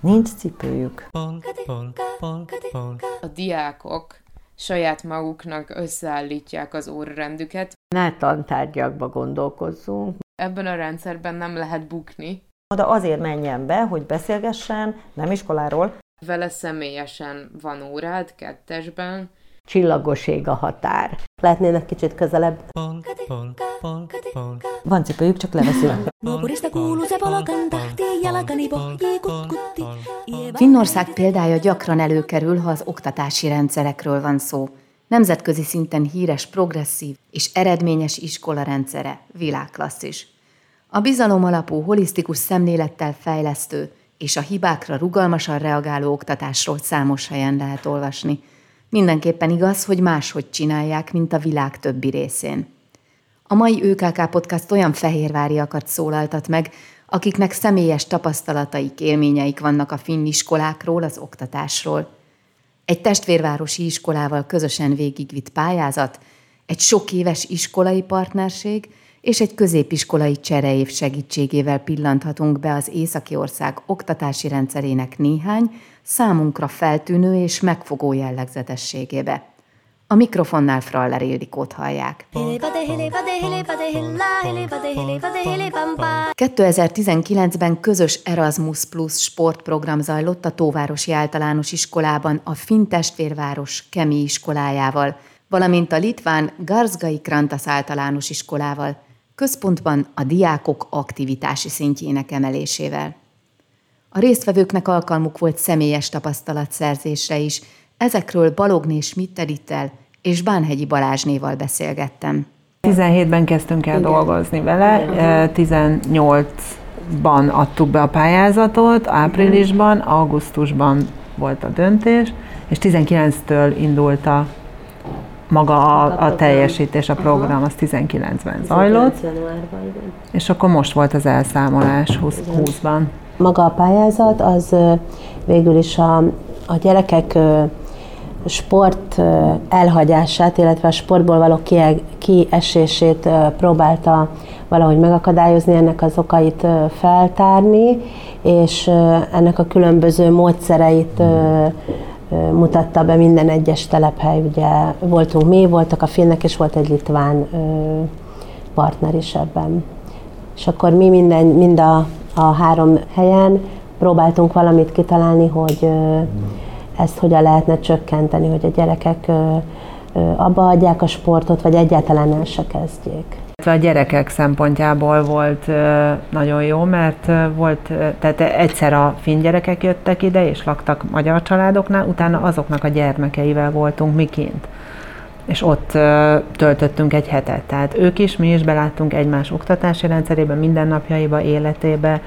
Nincs cipőjük. A diákok saját maguknak összeállítják az órarendüket. Ne tantárgyakba gondolkozzunk. Ebben a rendszerben nem lehet bukni. Oda azért menjen be, hogy beszélgessen, nem iskoláról. Vele személyesen van órád kettesben. Csillagos ég a határ. Lehetnének kicsit közelebb. Van cipőjük, csak leveszünk. Finnország példája gyakran előkerül, ha az oktatási rendszerekről van szó. Nemzetközi szinten híres, progresszív és eredményes iskola rendszere, világklasszis. A bizalom alapú, holisztikus szemlélettel fejlesztő és a hibákra rugalmasan reagáló oktatásról számos helyen lehet olvasni. Mindenképpen igaz, hogy máshogy csinálják, mint a világ többi részén. A mai ÖKK Podcast olyan fehérváriakat szólaltat meg, akiknek személyes tapasztalataik, élményeik vannak a finn iskolákról, az oktatásról. Egy testvérvárosi iskolával közösen végigvitt pályázat, egy sok éves iskolai partnerség és egy középiskolai csereév segítségével pillanthatunk be az északi ország oktatási rendszerének néhány, számunkra feltűnő és megfogó jellegzetességébe. A mikrofonnál Fraller Ildikót hallják. 2019-ben közös Erasmus Plus sportprogram zajlott a Tóvárosi Általános Iskolában a Finn testvérváros Kemi iskolájával, valamint a litván Garzgai Krantas általános iskolával, központban a diákok aktivitási szintjének emelésével. A résztvevőknek alkalmuk volt személyes tapasztalatszerzésre is, ezekről Balogné Schmitterittel és Bánhegyi Balázsnéval beszélgettem. 17-ben kezdtünk el Igen. dolgozni vele, 18-ban adtuk be a pályázatot, áprilisban, augusztusban volt a döntés, és 19-től indult a maga a, a teljesítés, a program, az 19-ben zajlott. És akkor most volt az elszámolás 20, 20-ban. Maga a pályázat az végül is a, a gyerekek sport elhagyását, illetve a sportból való kiesését próbálta valahogy megakadályozni, ennek az okait feltárni, és ennek a különböző módszereit mutatta be minden egyes telephely. Ugye voltunk mi, voltak a finnek, és volt egy litván partner is ebben. És akkor mi minden, mind a, a három helyen próbáltunk valamit kitalálni, hogy ezt hogyan lehetne csökkenteni, hogy a gyerekek abba adják a sportot, vagy egyáltalán el se kezdjék. A gyerekek szempontjából volt nagyon jó, mert volt, tehát egyszer a finn gyerekek jöttek ide, és laktak magyar családoknál, utána azoknak a gyermekeivel voltunk mi kint. És ott töltöttünk egy hetet. Tehát ők is, mi is beláttunk egymás oktatási rendszerébe, mindennapjaiba, életébe,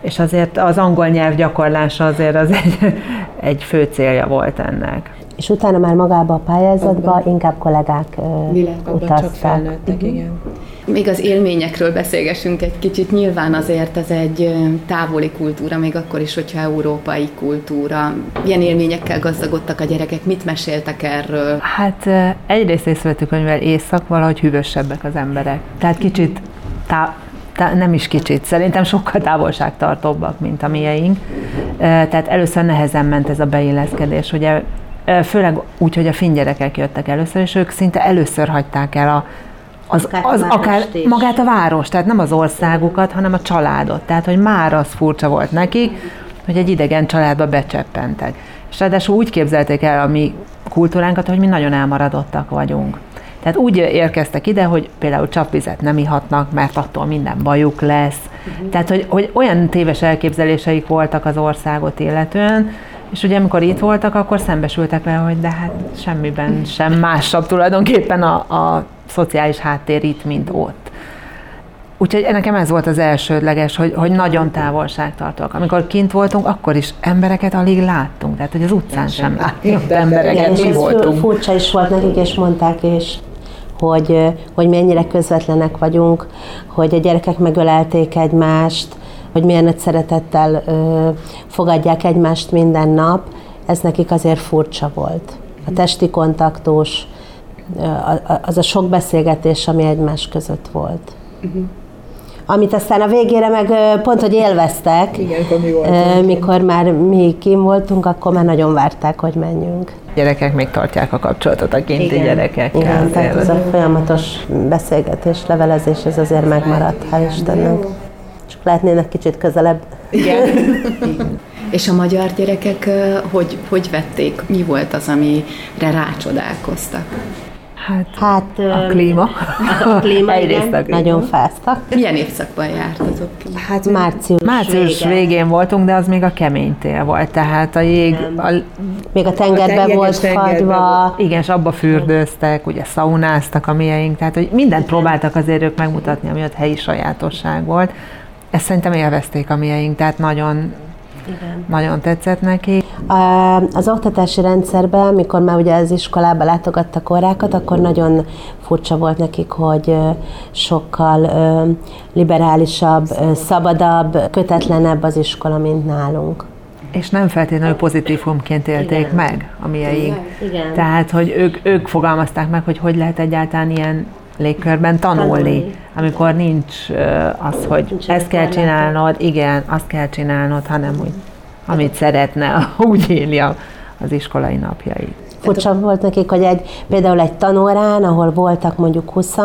és azért az angol nyelv gyakorlása azért az egy, egy fő célja volt ennek. És utána már magába a pályázatba Abban. inkább kollégák utaztak. Csak felnőttek, uh-huh. igen. Még az élményekről beszélgessünk egy kicsit. Nyilván azért ez egy távoli kultúra, még akkor is, hogyha európai kultúra. Milyen élményekkel gazdagodtak a gyerekek? Mit meséltek erről? Hát egyrészt észrevettük, hogy mivel éjszak valahogy hűvösebbek az emberek. Tehát kicsit tá- nem is kicsit, szerintem sokkal távolságtartóbbak, mint a mieink. Tehát először nehezen ment ez a beilleszkedés. Ugye főleg úgy, hogy a finn gyerekek jöttek először, és ők szinte először hagyták el a, az, akár, az, akár magát a város, tehát nem az országukat, hanem a családot. Tehát, hogy már az furcsa volt nekik, hogy egy idegen családba becseppentek. És ráadásul úgy képzelték el a mi kultúránkat, hogy mi nagyon elmaradottak vagyunk. Tehát úgy érkeztek ide, hogy például csapvizet nem ihatnak, mert attól minden bajuk lesz. Uh-huh. Tehát, hogy, hogy olyan téves elképzeléseik voltak az országot illetően, és ugye amikor itt voltak, akkor szembesültek vele, hogy de hát semmiben sem másabb tulajdonképpen a, a szociális háttér itt, mint ott. Úgyhogy nekem ez volt az elsődleges, hogy, hogy nagyon távolságtartóak. Amikor kint voltunk, akkor is embereket alig láttunk, tehát hogy az utcán sem láttunk embereket, mi voltunk. Furcsa is volt nekik, és mondták, és hogy, hogy mennyire közvetlenek vagyunk, hogy a gyerekek megölelték egymást, hogy milyen nagy szeretettel ö, fogadják egymást minden nap, ez nekik azért furcsa volt. A testi kontaktus, az a sok beszélgetés, ami egymás között volt. Uh-huh. amit aztán a végére meg pont, hogy élveztek. Igen, akkor mi voltunk. Mikor már mi kim voltunk, akkor már nagyon várták, hogy menjünk. Gyerekek még tartják a kapcsolatot a kinti Igen. gyerekekkel. Igen, tehát ez a folyamatos beszélgetés, levelezés, ez azért megmaradt, hál' Istennek. Csak lehetnének kicsit közelebb. És a magyar gyerekek hogy, hogy vették? Mi volt az, amire rácsodálkoztak? Hát, Hát a klíma. a klíma, Egyrészt igen, a klíma. nagyon fáztak. Milyen évszakban jártatok? Hát március, Március vége. végén voltunk, de az még a kemény tél volt, tehát a jég, a, Még a tengerbe jeges volt tengerbe fagyva. volt. Igen, és abba fürdőztek, ugye szaunáztak a mieink, tehát hogy mindent próbáltak azért ők megmutatni, ami ott helyi sajátosság volt. Ezt szerintem élvezték a mieink, tehát nagyon, nagyon tetszett neki. Az oktatási rendszerben, mikor már ugye az iskolába látogattak órákat, akkor nagyon furcsa volt nekik, hogy sokkal liberálisabb, szabadabb, kötetlenebb az iskola, mint nálunk. És nem feltétlenül pozitívumként élték Igen. meg a mieink. Igen. Tehát, hogy ők, ők fogalmazták meg, hogy hogy lehet egyáltalán ilyen légkörben tanulni, Tanulni. amikor nincs az, hogy Nincs ezt kell csinálnod, igen, azt kell csinálnod, hanem úgy, amit szeretne, úgy éli az iskolai napjait. Furcsa volt nekik, hogy egy, például egy tanórán, ahol voltak mondjuk 20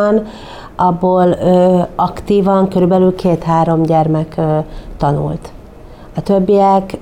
abból ö, aktívan körülbelül két-három gyermek ö, tanult. A többiek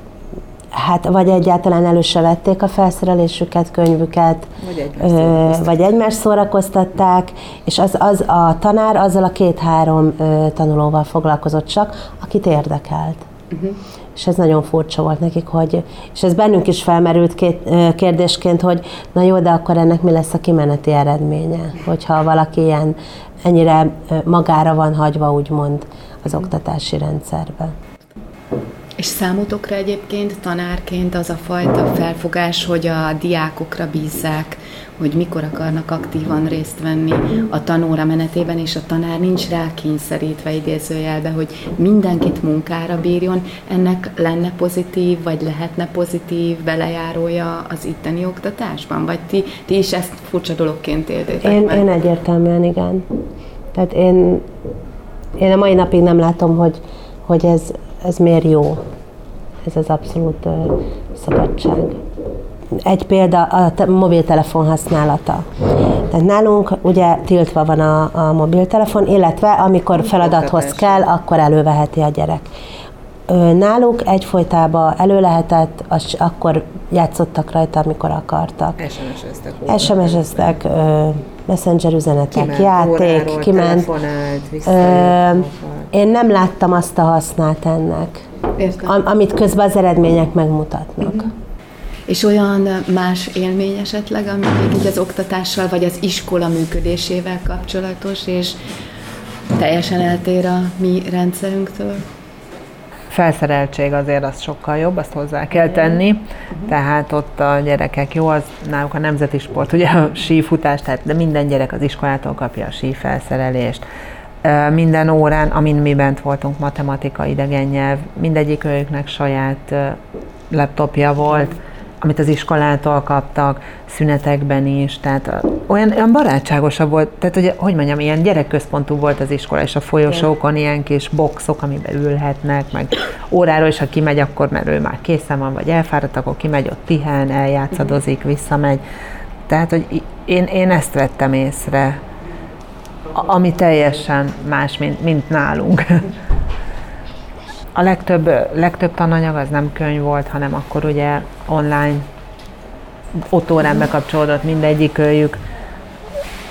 hát vagy egyáltalán elő se vették a felszerelésüket, könyvüket, Vagy egymást ö, szórakoztatták. vagy egymást szórakoztatták, és az, az a tanár azzal a két-három tanulóval foglalkozott csak, akit érdekelt. Uh-huh. És ez nagyon furcsa volt nekik, hogy, és ez bennünk is felmerült két, kérdésként, hogy na jó, de akkor ennek mi lesz a kimeneti eredménye, hogyha valaki ilyen ennyire magára van hagyva, úgymond, az oktatási rendszerben. És számotokra egyébként tanárként az a fajta felfogás, hogy a diákokra bízzák, hogy mikor akarnak aktívan részt venni a tanóra menetében, és a tanár nincs rá kényszerítve idézőjelbe, hogy mindenkit munkára bírjon, ennek lenne pozitív, vagy lehetne pozitív belejárója az itteni oktatásban? Vagy ti, ti is ezt furcsa dologként éltétek Én, meg? én egyértelműen igen. Tehát én, én a mai napig nem látom, hogy, hogy ez, ez miért jó. Ez az abszolút szabadság. Egy példa a te- mobiltelefon használata. Tehát nálunk ugye tiltva van a, a mobiltelefon, illetve amikor feladathoz kell, akkor előveheti a gyerek. Náluk egyfolytában elő lehetett, az, akkor játszottak rajta, amikor akartak. SMS-eztek SMS-eztek, messenger üzenetek, Kiment játék, óráról, kiment. Ö, én nem láttam azt a hasznát ennek, Értem. am- amit közben az eredmények megmutatnak. És olyan más élmény esetleg, ami így az oktatással, vagy az iskola működésével kapcsolatos, és teljesen eltér a mi rendszerünktől? Felszereltség azért az sokkal jobb, azt hozzá kell tenni, tehát ott a gyerekek jó, az náluk a nemzeti sport, ugye a sífutás, tehát de minden gyerek az iskolától kapja a sífelszerelést. Minden órán, amin mi bent voltunk, matematika, idegen nyelv, mindegyik őknek saját laptopja volt, amit az iskolától kaptak, szünetekben is, tehát olyan, olyan barátságosabb volt, tehát ugye, hogy mondjam, ilyen gyerekközpontú volt az iskola, és a folyosókon ilyen kis boxok, amiben ülhetnek, meg óráról is, ha kimegy, akkor mert ő már készen van, vagy elfáradt, akkor kimegy, ott pihen, eljátszadozik, visszamegy. Tehát, hogy én, én ezt vettem észre, ami teljesen más, mint, mint nálunk. A legtöbb, legtöbb tananyag az nem könyv volt, hanem akkor ugye online ott órán bekapcsolódott mindegyik őjük.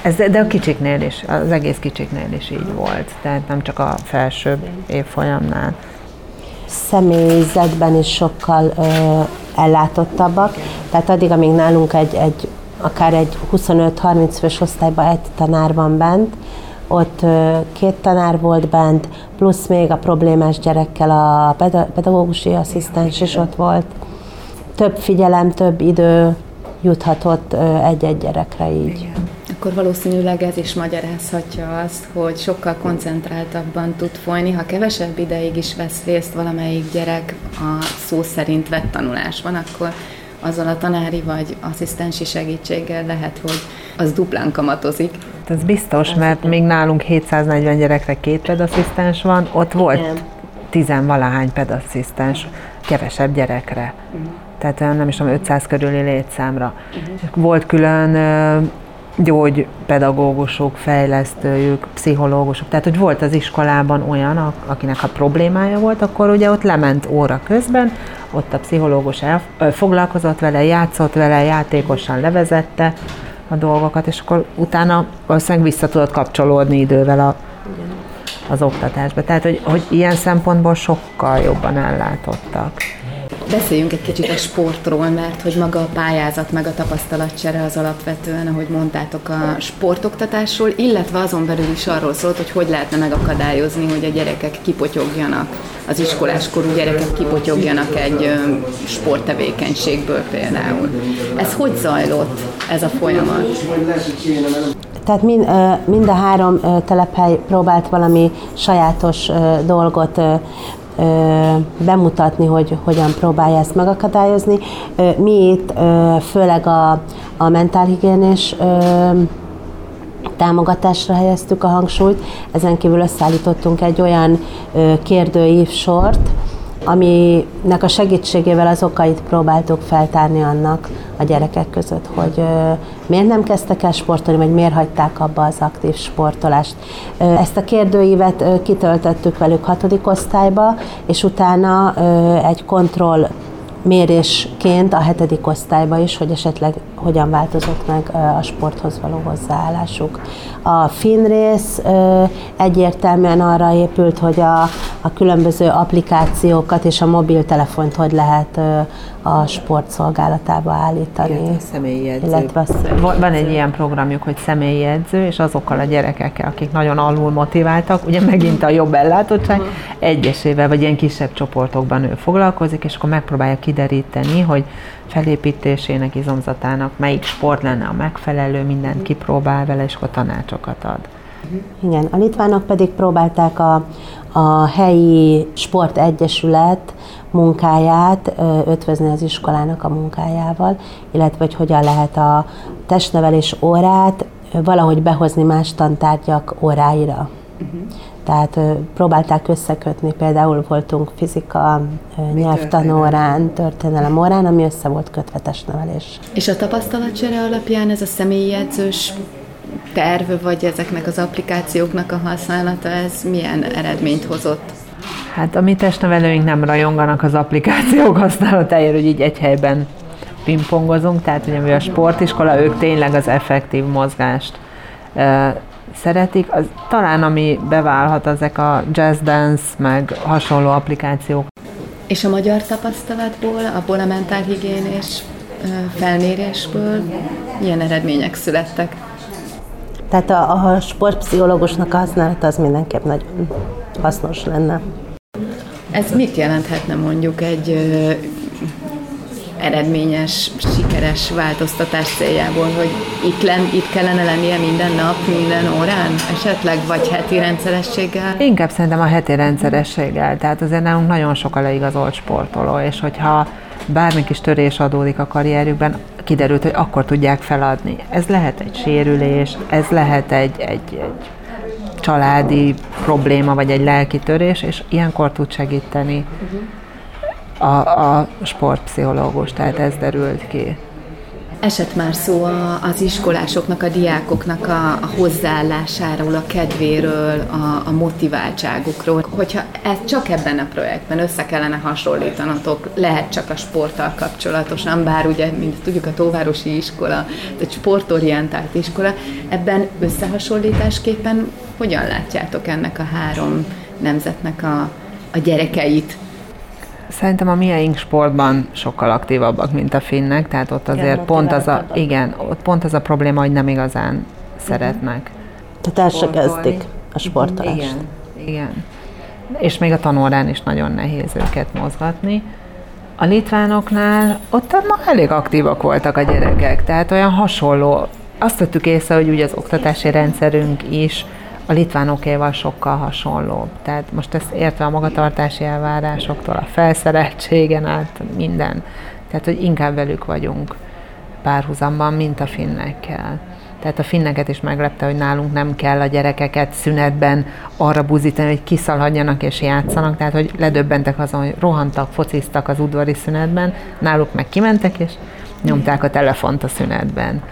Ez, de a kicsiknél is, az egész kicsiknél is így volt, tehát nem csak a felsőbb évfolyamnál. Személyzetben is sokkal ö, ellátottabbak, tehát addig, amíg nálunk egy, egy akár egy 25-30 fős osztályban egy tanár van bent, ott két tanár volt bent, plusz még a problémás gyerekkel a peda- pedagógusi asszisztens is ott volt. Több figyelem, több idő juthatott egy-egy gyerekre így. Akkor valószínűleg ez is magyarázhatja azt, hogy sokkal koncentráltabban tud folyni, ha kevesebb ideig is vesz részt valamelyik gyerek a szó szerint vett tanulásban, akkor azzal a tanári vagy asszisztensi segítséggel lehet, hogy az duplán kamatozik. Ez biztos, mert még nálunk 740 gyerekre két pedasszisztens van, ott volt Igen. tizenvalahány pedasszisztens, kevesebb gyerekre. Uh-huh. Tehát nem is tudom, 500 körüli létszámra. Uh-huh. Volt külön gyógypedagógusok, fejlesztőjük, pszichológusok, tehát hogy volt az iskolában olyan, akinek ha problémája volt, akkor ugye ott lement óra közben, ott a pszichológus el, foglalkozott vele, játszott vele, játékosan levezette a dolgokat, és akkor utána valószínűleg vissza tudott kapcsolódni idővel a, az oktatásba. Tehát, hogy, hogy ilyen szempontból sokkal jobban ellátottak. Beszéljünk egy kicsit a sportról, mert hogy maga a pályázat, meg a tapasztalatcsere az alapvetően, ahogy mondtátok, a sportoktatásról, illetve azon belül is arról szólt, hogy hogy lehetne megakadályozni, hogy a gyerekek kipotyogjanak, az iskoláskorú gyerekek kipotyogjanak egy sporttevékenységből például. Ez hogy zajlott, ez a folyamat? Tehát mind, mind a három telephely próbált valami sajátos dolgot bemutatni, hogy hogyan próbálja ezt megakadályozni. Mi itt főleg a, a mentálhigiénés támogatásra helyeztük a hangsúlyt, ezen kívül összeállítottunk egy olyan kérdőív sort, aminek a segítségével az okait próbáltuk feltárni annak a gyerekek között, hogy miért nem kezdtek el sportolni, vagy miért hagyták abba az aktív sportolást. Ezt a kérdőívet kitöltöttük velük hatodik osztályba, és utána egy kontroll mérésként a hetedik osztályba is, hogy esetleg hogyan változott meg a sporthoz való hozzáállásuk. A finn rész egyértelműen arra épült, hogy a, a különböző applikációkat és a mobiltelefont hogy lehet a sport szolgálatába állítani. Illetve személyjegyző. Illetve Van egy ilyen programjuk, hogy személyjegyző, és azokkal a gyerekekkel, akik nagyon alul motiváltak, ugye megint a jobb ellátottság, egyesével vagy ilyen kisebb csoportokban ő foglalkozik, és akkor megpróbálja kideríteni, hogy felépítésének, izomzatának melyik sport lenne a megfelelő, mindent kipróbál vele, és akkor tanácsokat ad. Igen, a litvánok pedig próbálták a, a helyi sportegyesület munkáját ötvözni az iskolának a munkájával, illetve hogy hogyan lehet a testnevelés órát valahogy behozni más tantárgyak óráira. Uh-huh. Tehát próbálták összekötni, például voltunk fizika, nyelvtanórán, történelem órán, ami össze volt kötve testnevelés. És a tapasztalatcsere alapján ez a személyi edzős terv, vagy ezeknek az applikációknak a használata, ez milyen eredményt hozott? Hát a mi testnevelőink nem rajonganak az applikációk használatáért, hogy így egy helyben pingpongozunk, tehát ugye a sportiskola, ők tényleg az effektív mozgást szeretik. Az, talán ami beválhat, ezek a jazz dance, meg hasonló applikációk. És a magyar tapasztalatból, abból a mentálhigiénés felmérésből milyen eredmények születtek? Tehát a, a sportpszichológusnak a használata az mindenképp nagyon hasznos lenne. Ez mit jelenthetne mondjuk egy eredményes, sikeres változtatás céljából, hogy itt, len, itt kellene lennie minden nap, minden órán esetleg, vagy heti rendszerességgel? Inkább szerintem a heti rendszerességgel, tehát azért nálunk nagyon sok a leigazolt sportoló, és hogyha bármi kis törés adódik a karrierükben, kiderült, hogy akkor tudják feladni. Ez lehet egy sérülés, ez lehet egy, egy, egy családi probléma, vagy egy lelki törés, és ilyenkor tud segíteni. Uh-huh a, a sportpszichológus, tehát ez derült ki. Esett már szó az iskolásoknak, a diákoknak a, a hozzáállásáról, a kedvéről, a, a motiváltságukról. Hogyha ez csak ebben a projektben össze kellene hasonlítanatok, lehet csak a sporttal kapcsolatosan, bár ugye, mint tudjuk, a Tóvárosi iskola, egy sportorientált iskola, ebben összehasonlításképpen hogyan látjátok ennek a három nemzetnek a, a gyerekeit? Szerintem a mieink sportban sokkal aktívabbak, mint a finnek, tehát ott azért igen, pont az a, igen, ott pont az a probléma, hogy nem igazán uh-huh. szeretnek. Tehát el se kezdik a sportolást. Igen, igen. És még a tanórán is nagyon nehéz őket mozgatni. A litvánoknál ott ma elég aktívak voltak a gyerekek, tehát olyan hasonló. Azt vettük észre, hogy ugye az oktatási rendszerünk is a litvánokéval sokkal hasonlóbb. Tehát most ezt értve a magatartási elvárásoktól, a felszereltségen át minden Tehát, hogy inkább velük vagyunk párhuzamban, mint a finnekkel. Tehát a finneket is meglepte, hogy nálunk nem kell a gyerekeket szünetben arra buzítani, hogy kiszalhadjanak és játszanak, tehát hogy ledöbbentek azon, hogy rohantak, fociztak az udvari szünetben, náluk meg kimentek és nyomták a telefont a szünetben.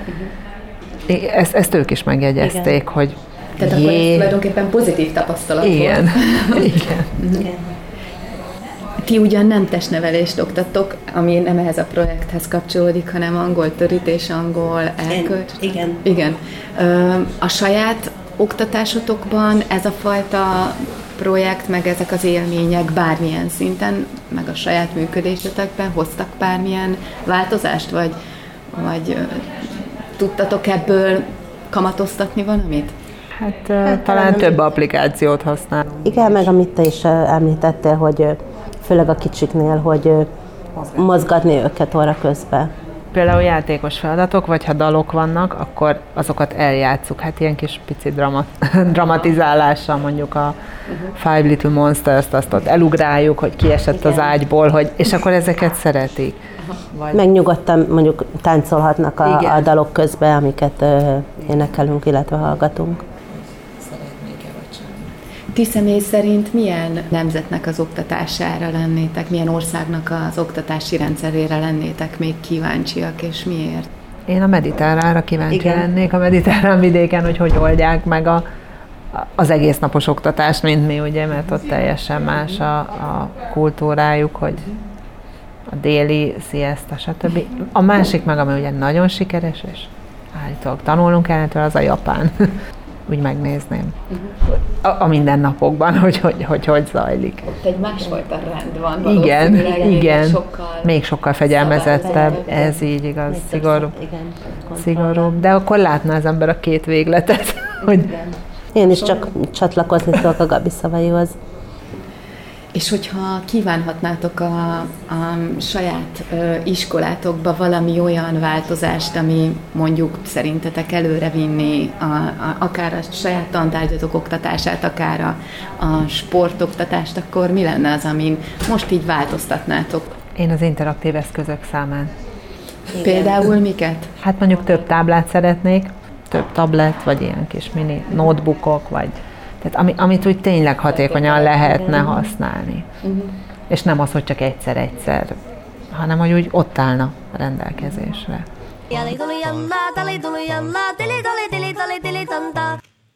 Ezt, ezt ők is megjegyezték, Igen. hogy Tehát jé... akkor ez tulajdonképpen pozitív tapasztalat Igen. volt. Igen. Igen. Ti ugyan nem testnevelést oktatok, ami nem ehhez a projekthez kapcsolódik, hanem angol törítés, angol elkölcs. Igen. Igen. A saját oktatásotokban ez a fajta projekt, meg ezek az élmények bármilyen szinten, meg a saját működésetekben hoztak bármilyen változást, vagy, vagy tudtatok ebből kamatoztatni valamit? Hát, hát talán több applikációt használ. Igen, meg amit te is említettél, hogy főleg a kicsiknél, hogy mozgatni őket óra közben. Például játékos feladatok, vagy ha dalok vannak, akkor azokat eljátszuk. Hát ilyen kis pici dramat, dramatizálással mondjuk a. Five Little Monsters-t, azt ott elugráljuk, hogy kiesett Igen. az ágyból, hogy, és akkor ezeket szeretik. Vagy... Megnyugodtan mondjuk táncolhatnak a, a dalok közben, amiket uh, énekelünk, illetve hallgatunk. Ti személy szerint milyen nemzetnek az oktatására lennétek, milyen országnak az oktatási rendszerére lennétek még kíváncsiak, és miért? Én a mediterránra kíváncsi Igen. lennék, a mediterrán vidéken, hogy hogy oldják meg a, az egész napos oktatást, mint mi, ugye, mert ott teljesen más a, a kultúrájuk, hogy a déli siesta, stb. A másik meg, ami ugye nagyon sikeres, és állítólag tanulunk el, az a japán úgy megnézném a, a mindennapokban, hogy hogy, hogy hogy zajlik. Ott egy másfajta rend van. Igen, igen. Sokkal még sokkal fegyelmezettebb, ez így igaz, szigorú, igen, szigorúbb. De akkor látna az ember a két végletet. Hogy... Én is csak csatlakozni tudok a Gabi szavaihoz. És hogyha kívánhatnátok a, a saját ö, iskolátokba valami olyan változást, ami mondjuk szerintetek előre vinni a, a, akár a saját tantárgyatok oktatását, akár a, a sportoktatást, akkor mi lenne az, amin most így változtatnátok? Én az interaktív eszközök számán. Igen. Például miket? Hát mondjuk több táblát szeretnék, több tablet, vagy ilyen kis mini notebookok, vagy tehát ami, amit úgy tényleg hatékonyan lehetne használni. Uh-huh. És nem az, hogy csak egyszer-egyszer, hanem hogy úgy ott állna a rendelkezésre.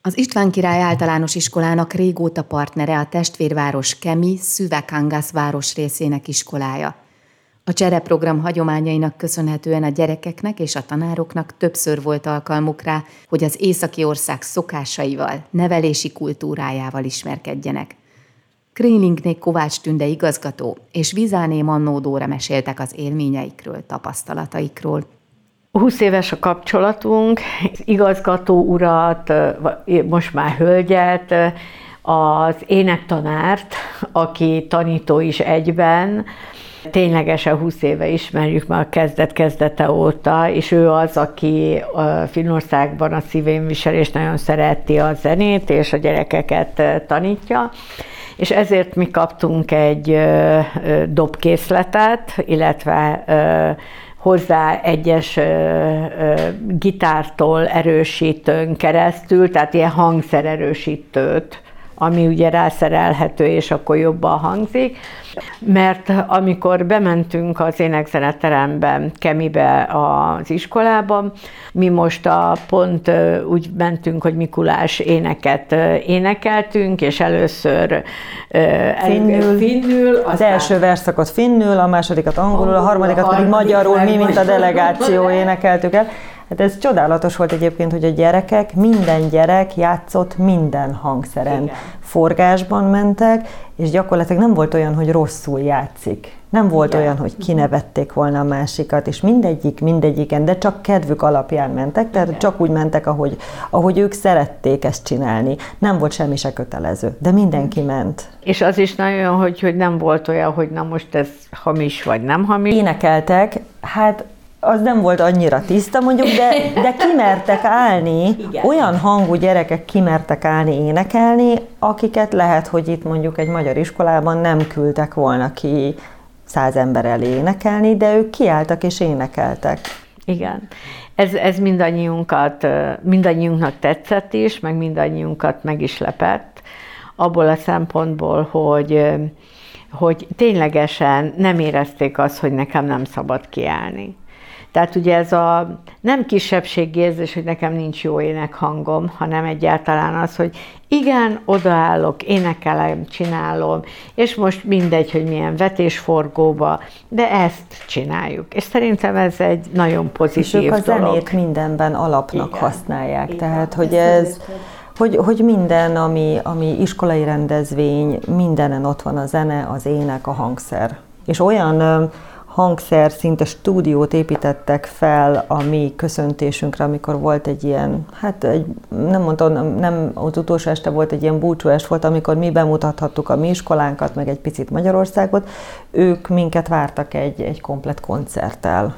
Az István király általános iskolának régóta partnere a testvérváros Kemi Szüvekangász város részének iskolája. A csereprogram hagyományainak köszönhetően a gyerekeknek és a tanároknak többször volt alkalmuk rá, hogy az északi ország szokásaival, nevelési kultúrájával ismerkedjenek. Krélingnék Kovács Tünde igazgató és Vizáné Mannó Dóra meséltek az élményeikről, tapasztalataikról. 20 éves a kapcsolatunk, igazgató urat, most már hölgyet, az énektanárt, aki tanító is egyben, Ténylegesen 20 éve ismerjük már kezdet-kezdete óta, és ő az, aki a a szívén visel, és nagyon szereti a zenét, és a gyerekeket tanítja. És ezért mi kaptunk egy dobkészletet, illetve hozzá egyes gitártól erősítőn keresztül, tehát ilyen hangszererősítőt ami ugye rászerelhető, és akkor jobban hangzik. Mert amikor bementünk az énekzeneteremben, Kemibe az iskolában, mi most a pont úgy mentünk, hogy Mikulás éneket énekeltünk, és először finnül, finnül az első verszakot finnül, a másodikat angolul, a harmadikat pedig magyarul, mi, mint a delegáció énekeltük el. Hát ez csodálatos volt egyébként, hogy a gyerekek, minden gyerek játszott minden hangszeren. Igen. Forgásban mentek, és gyakorlatilag nem volt olyan, hogy rosszul játszik. Nem volt Igen. olyan, hogy kinevették volna a másikat, és mindegyik, mindegyiken, de csak kedvük alapján mentek, tehát Igen. csak úgy mentek, ahogy, ahogy ők szerették ezt csinálni. Nem volt semmi se kötelező, de mindenki ment. És az is nagyon, hogy, hogy nem volt olyan, hogy na most ez hamis vagy nem hamis. Énekeltek, hát az nem volt annyira tiszta mondjuk, de, de kimertek állni, Igen. olyan hangú gyerekek kimertek állni énekelni, akiket lehet, hogy itt mondjuk egy magyar iskolában nem küldtek volna ki száz ember elé énekelni, de ők kiálltak és énekeltek. Igen. Ez, ez mindannyiunkat, mindannyiunknak tetszett is, meg mindannyiunkat meg is lepett, abból a szempontból, hogy, hogy ténylegesen nem érezték azt, hogy nekem nem szabad kiállni. Tehát ugye ez a nem kisebbségérzés, hogy nekem nincs jó énekhangom, hanem egyáltalán az, hogy igen, odaállok, énekelem, csinálom, és most mindegy, hogy milyen vetésforgóba, de ezt csináljuk. És szerintem ez egy nagyon pozitív és ők a dolog. zenét mindenben alapnak igen. használják, igen. tehát hogy ez... Hogy, hogy minden, ami, ami iskolai rendezvény, mindenen ott van a zene, az ének, a hangszer. És olyan hangszer, szinte stúdiót építettek fel a mi köszöntésünkre, amikor volt egy ilyen, hát egy, nem mondtam, nem, nem az utolsó este volt egy ilyen búcsúest volt, amikor mi bemutathattuk a mi iskolánkat, meg egy picit Magyarországot, ők minket vártak egy, egy komplet koncerttel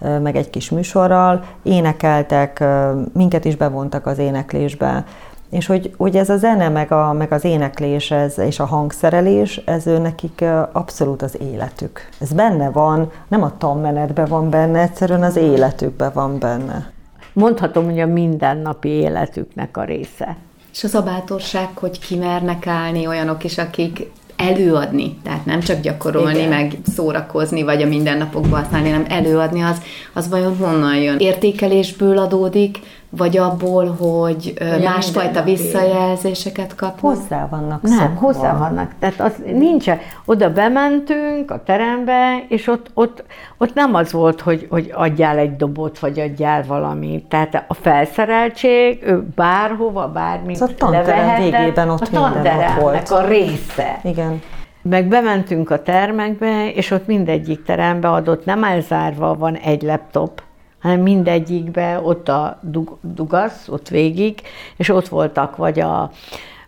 meg egy kis műsorral, énekeltek, minket is bevontak az éneklésbe, és hogy, hogy ez a zene, meg, a, meg az éneklés ez, és a hangszerelés, ez ő nekik abszolút az életük. Ez benne van, nem a tanmenetben van benne, egyszerűen az életükben van benne. Mondhatom, hogy a mindennapi életüknek a része. És az a bátorság, hogy kimernek állni olyanok is, akik előadni, tehát nem csak gyakorolni, Igen. meg szórakozni, vagy a mindennapokban használni, hanem előadni, az, az vajon honnan jön? Értékelésből adódik, vagy abból, hogy Ugye másfajta visszajelzéseket kap? Hozzá vannak Nem, szokva. hozzá vannak. Tehát az nincs, oda bementünk a terembe, és ott, ott, ott nem az volt, hogy, hogy adjál egy dobot, vagy adjál valamit. Tehát a felszereltség, ő bárhova, bármit Ez a tanterem végében ott a minden ott volt. a része. Igen. Meg bementünk a termekbe, és ott mindegyik terembe adott, nem elzárva van egy laptop, hanem mindegyikbe ott a dug, dugasz, ott végig, és ott voltak vagy a,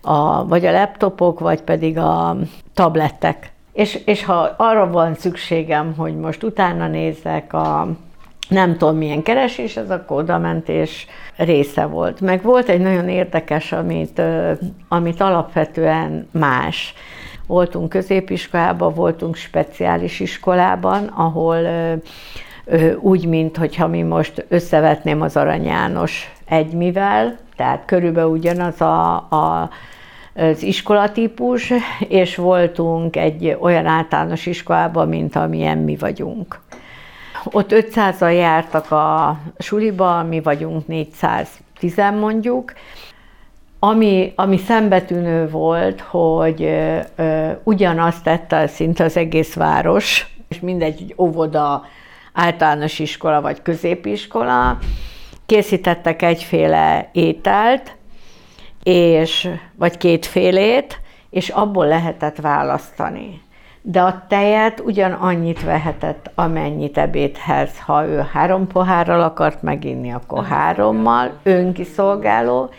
a, vagy a laptopok, vagy pedig a tablettek. És, és ha arra van szükségem, hogy most utána nézzek a nem tudom milyen keresés, ez akkor oda ment, és része volt. Meg volt egy nagyon érdekes, amit, amit alapvetően más. Voltunk középiskolában, voltunk speciális iskolában, ahol úgy, mint hogyha mi most összevetném az Arany János egymivel, tehát körülbelül ugyanaz a, a az iskolatípus, és voltunk egy olyan általános iskolában, mint amilyen mi vagyunk. Ott 500-an jártak a suliba, mi vagyunk 410 mondjuk, ami, ami szembetűnő volt, hogy ö, ugyanazt tette szinte az egész város, és mindegy, hogy óvoda, általános iskola vagy középiskola, készítettek egyféle ételt, és, vagy kétfélét, és abból lehetett választani. De a tejet ugyan annyit vehetett, amennyit ebédhez. Ha ő három pohárral akart meginni, akkor hárommal, önkiszolgáló.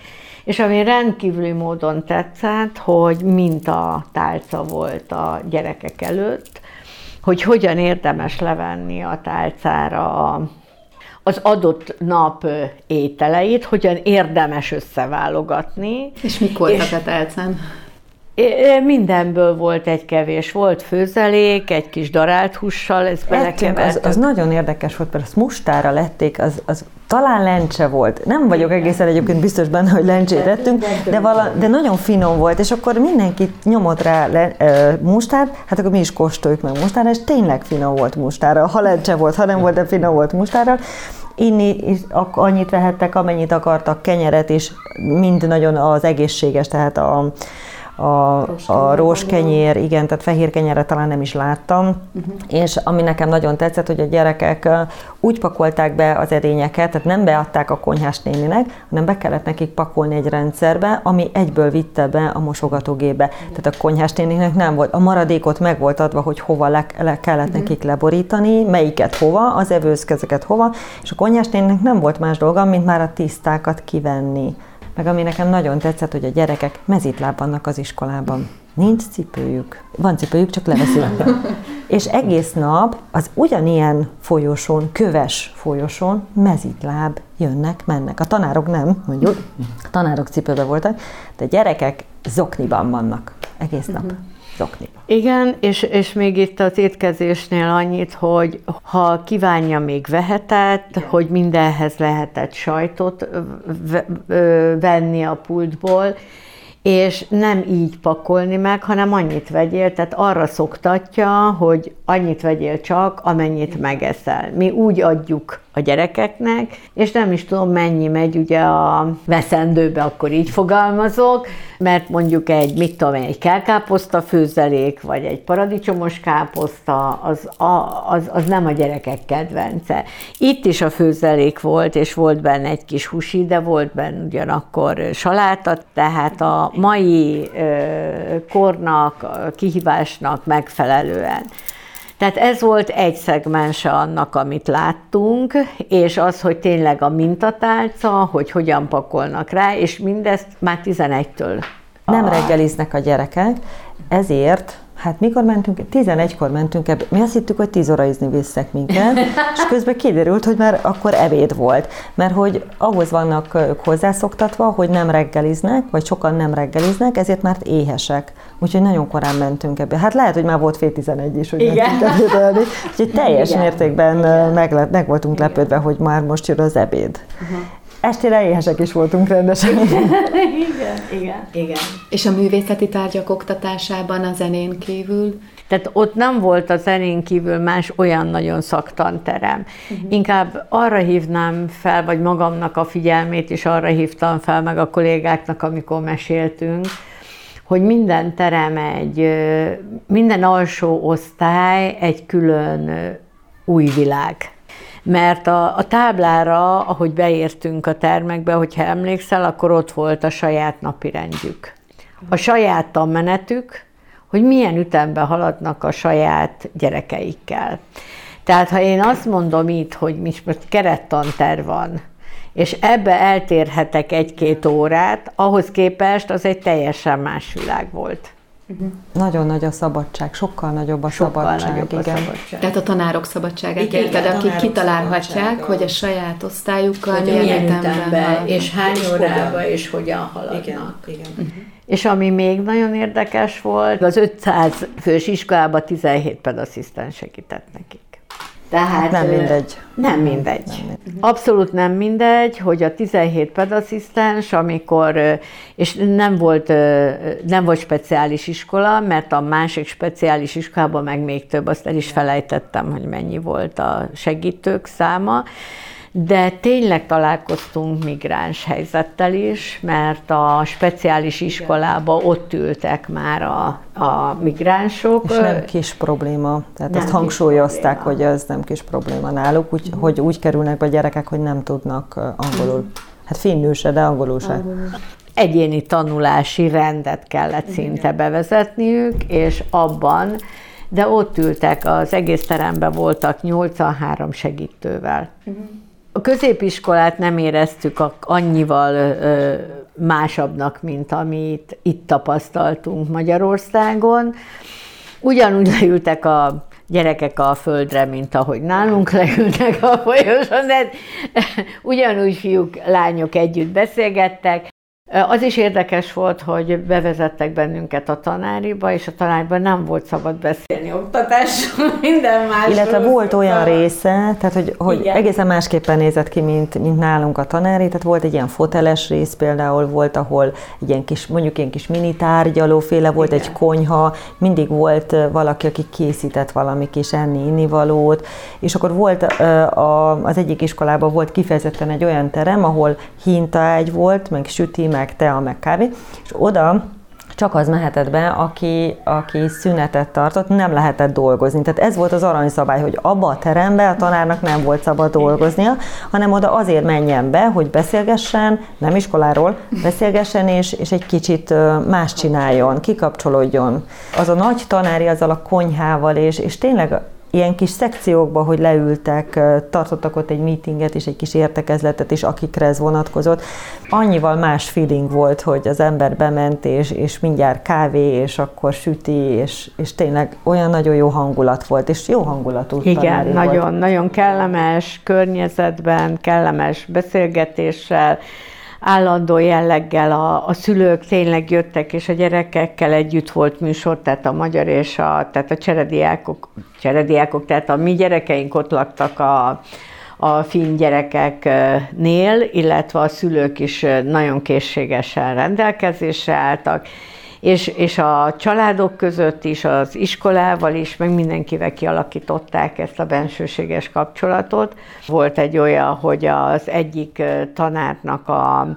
És ami rendkívüli módon tetszett, hogy minta tálca volt a gyerekek előtt, hogy hogyan érdemes levenni a tálcára a, az adott nap ételeit, hogyan érdemes összeválogatni. És mik voltak és, a tálcán? Mindenből volt egy kevés. Volt főzelék, egy kis darált hússal, ez Az, az nagyon érdekes volt, mert azt mustára lették, az, az talán lencse volt. Nem vagyok egészen egyébként biztos benne, hogy lencsét ettünk, de, vala, de nagyon finom volt, és akkor mindenki nyomott rá le, e, mustát, hát akkor mi is kóstoljuk meg mustára, és tényleg finom volt mustára. Ha lencse volt, ha nem volt, de finom volt mustára inni annyit vehettek, amennyit akartak, kenyeret, és mind nagyon az egészséges, tehát a, a, a rózskenyér, igen, tehát fehér kenyerre talán nem is láttam, uh-huh. és ami nekem nagyon tetszett, hogy a gyerekek úgy pakolták be az edényeket, tehát nem beadták a konyhás néninek, hanem be kellett nekik pakolni egy rendszerbe, ami egyből vitte be a mosogatógébe. Uh-huh. Tehát a konyhás néninek nem volt, a maradékot meg volt adva, hogy hova le, le kellett uh-huh. nekik leborítani, melyiket hova, az evőszkezeket hova, és a konyhás néninek nem volt más dolga, mint már a tisztákat kivenni meg ami nekem nagyon tetszett, hogy a gyerekek mezitláb vannak az iskolában. Nincs cipőjük. Van cipőjük, csak leveszünk. és egész nap az ugyanilyen folyosón, köves folyosón mezitláb jönnek, mennek. A tanárok nem, mondjuk. A tanárok cipőbe voltak, de gyerekek zokniban vannak egész nap. Uh-huh. Zokniba. Igen, és, és még itt az étkezésnél annyit, hogy ha kívánja, még vehetett, Igen. hogy mindenhez lehetett sajtot venni a pultból, és nem így pakolni meg, hanem annyit vegyél, tehát arra szoktatja, hogy annyit vegyél csak, amennyit megeszel. Mi úgy adjuk a gyerekeknek, és nem is tudom mennyi megy ugye a veszendőbe, akkor így fogalmazok, mert mondjuk egy, mit tudom, egy kelkáposzta főzelék, vagy egy paradicsomos káposzta, az, az, az nem a gyerekek kedvence. Itt is a főzelék volt, és volt benne egy kis husi, de volt benne ugyanakkor saláta, tehát a mai kornak, kihívásnak megfelelően. Tehát ez volt egy szegmense annak, amit láttunk, és az, hogy tényleg a mintatálca, hogy hogyan pakolnak rá, és mindezt már 11-től. Nem reggeliznek a gyerekek, ezért Hát mikor mentünk? 11-kor mentünk ebbe. Mi azt hittük, hogy 10 izni visszek minket, és közben kiderült, hogy már akkor ebéd volt. Mert hogy ahhoz vannak hozzászoktatva, hogy nem reggeliznek, vagy sokan nem reggeliznek, ezért már éhesek. Úgyhogy nagyon korán mentünk ebbe. Hát lehet, hogy már volt fél 11 is, hogy Igen. mentünk ebédelni. Úgyhogy teljes Igen. mértékben meg, meg voltunk Igen. lepődve, hogy már most jön az ebéd. Uh-huh. Estére éhesek is voltunk rendesen. igen, igen, igen. És a művészeti tárgyak oktatásában a zenén kívül? Tehát ott nem volt a zenén kívül más olyan nagyon szaktanterem. Uh-huh. Inkább arra hívnám fel, vagy magamnak a figyelmét is arra hívtam fel, meg a kollégáknak, amikor meséltünk, hogy minden terem egy, minden alsó osztály egy külön új világ mert a, a táblára, ahogy beértünk a termekbe, hogyha emlékszel, akkor ott volt a saját napi rendjük. A saját tanmenetük, hogy milyen ütemben haladnak a saját gyerekeikkel. Tehát ha én azt mondom itt, hogy most kerettanter van, és ebbe eltérhetek egy-két órát, ahhoz képest az egy teljesen más világ volt. Uh-huh. Nagyon nagy a szabadság, sokkal nagyobb a sokkal szabadság. Nagyobb igen. A szabadság. Tehát a tanárok szabadságát igen, érted, akik kitalálhatják, hogy a saját osztályukkal hogy milyen ütemben és hány órába, és hogyan haladnak. Igen, igen. Uh-huh. És ami még nagyon érdekes volt, az 500 fős iskolában 17 pedasszisztens segített nekik. Tehát nem mindegy. Nem mindegy. Nem mindegy. Abszolút nem mindegy, hogy a 17 pedasszisztens, amikor, és nem volt, nem volt speciális iskola, mert a másik speciális iskolában meg még több, azt el is felejtettem, hogy mennyi volt a segítők száma, de tényleg találkoztunk migráns helyzettel is, mert a speciális iskolába ott ültek már a, a migránsok. És nem kis probléma, tehát nem ezt hangsúlyozták, hogy ez nem kis probléma náluk, úgy, hogy úgy kerülnek be a gyerekek, hogy nem tudnak angolul. Hát finnül se, de angolul se. Egyéni tanulási rendet kellett szinte bevezetniük, és abban de ott ültek, az egész teremben voltak 83 segítővel. Uh-huh. A középiskolát nem éreztük annyival másabbnak, mint amit itt tapasztaltunk Magyarországon. Ugyanúgy leültek a gyerekek a földre, mint ahogy nálunk leültek a folyoson, de ugyanúgy fiúk, lányok együtt beszélgettek. Az is érdekes volt, hogy bevezettek bennünket a tanáriba, és a tanáriban nem volt szabad beszélni oktatásról, minden más. Illetve volt olyan része, tehát hogy, hogy egészen másképpen nézett ki, mint, mint nálunk a tanári, tehát volt egy ilyen foteles rész például, volt, ahol egy ilyen kis, mondjuk ilyen kis mini tárgyalóféle, volt Igen. egy konyha, mindig volt valaki, aki készített valami kis enni-innivalót, és akkor volt az egyik iskolában volt kifejezetten egy olyan terem, ahol hintaágy volt, meg süti, meg tea, meg kávé, és oda csak az mehetett be, aki, aki szünetet tartott, nem lehetett dolgozni. Tehát ez volt az aranyszabály, hogy abba a terembe a tanárnak nem volt szabad dolgoznia, hanem oda azért menjen be, hogy beszélgessen, nem iskoláról, beszélgessen és, és egy kicsit más csináljon, kikapcsolódjon. Az a nagy tanári azzal a konyhával, és, és tényleg ilyen kis szekciókba, hogy leültek, tartottak ott egy meetinget és egy kis értekezletet is, akikre ez vonatkozott. Annyival más feeling volt, hogy az ember bement, és, és mindjárt kávé, és akkor süti, és, és tényleg olyan nagyon jó hangulat volt, és jó hangulatú Igen, nagyon, volt. nagyon kellemes környezetben, kellemes beszélgetéssel, állandó jelleggel a, a szülők tényleg jöttek, és a gyerekekkel együtt volt műsor, tehát a magyar és a, tehát a cserediákok, cserediákok, tehát a mi gyerekeink ott laktak a, a finn gyerekeknél, illetve a szülők is nagyon készségesen rendelkezésre álltak, és, és a családok között is, az iskolával is, meg mindenkivel kialakították ezt a bensőséges kapcsolatot. Volt egy olyan, hogy az egyik tanárnak a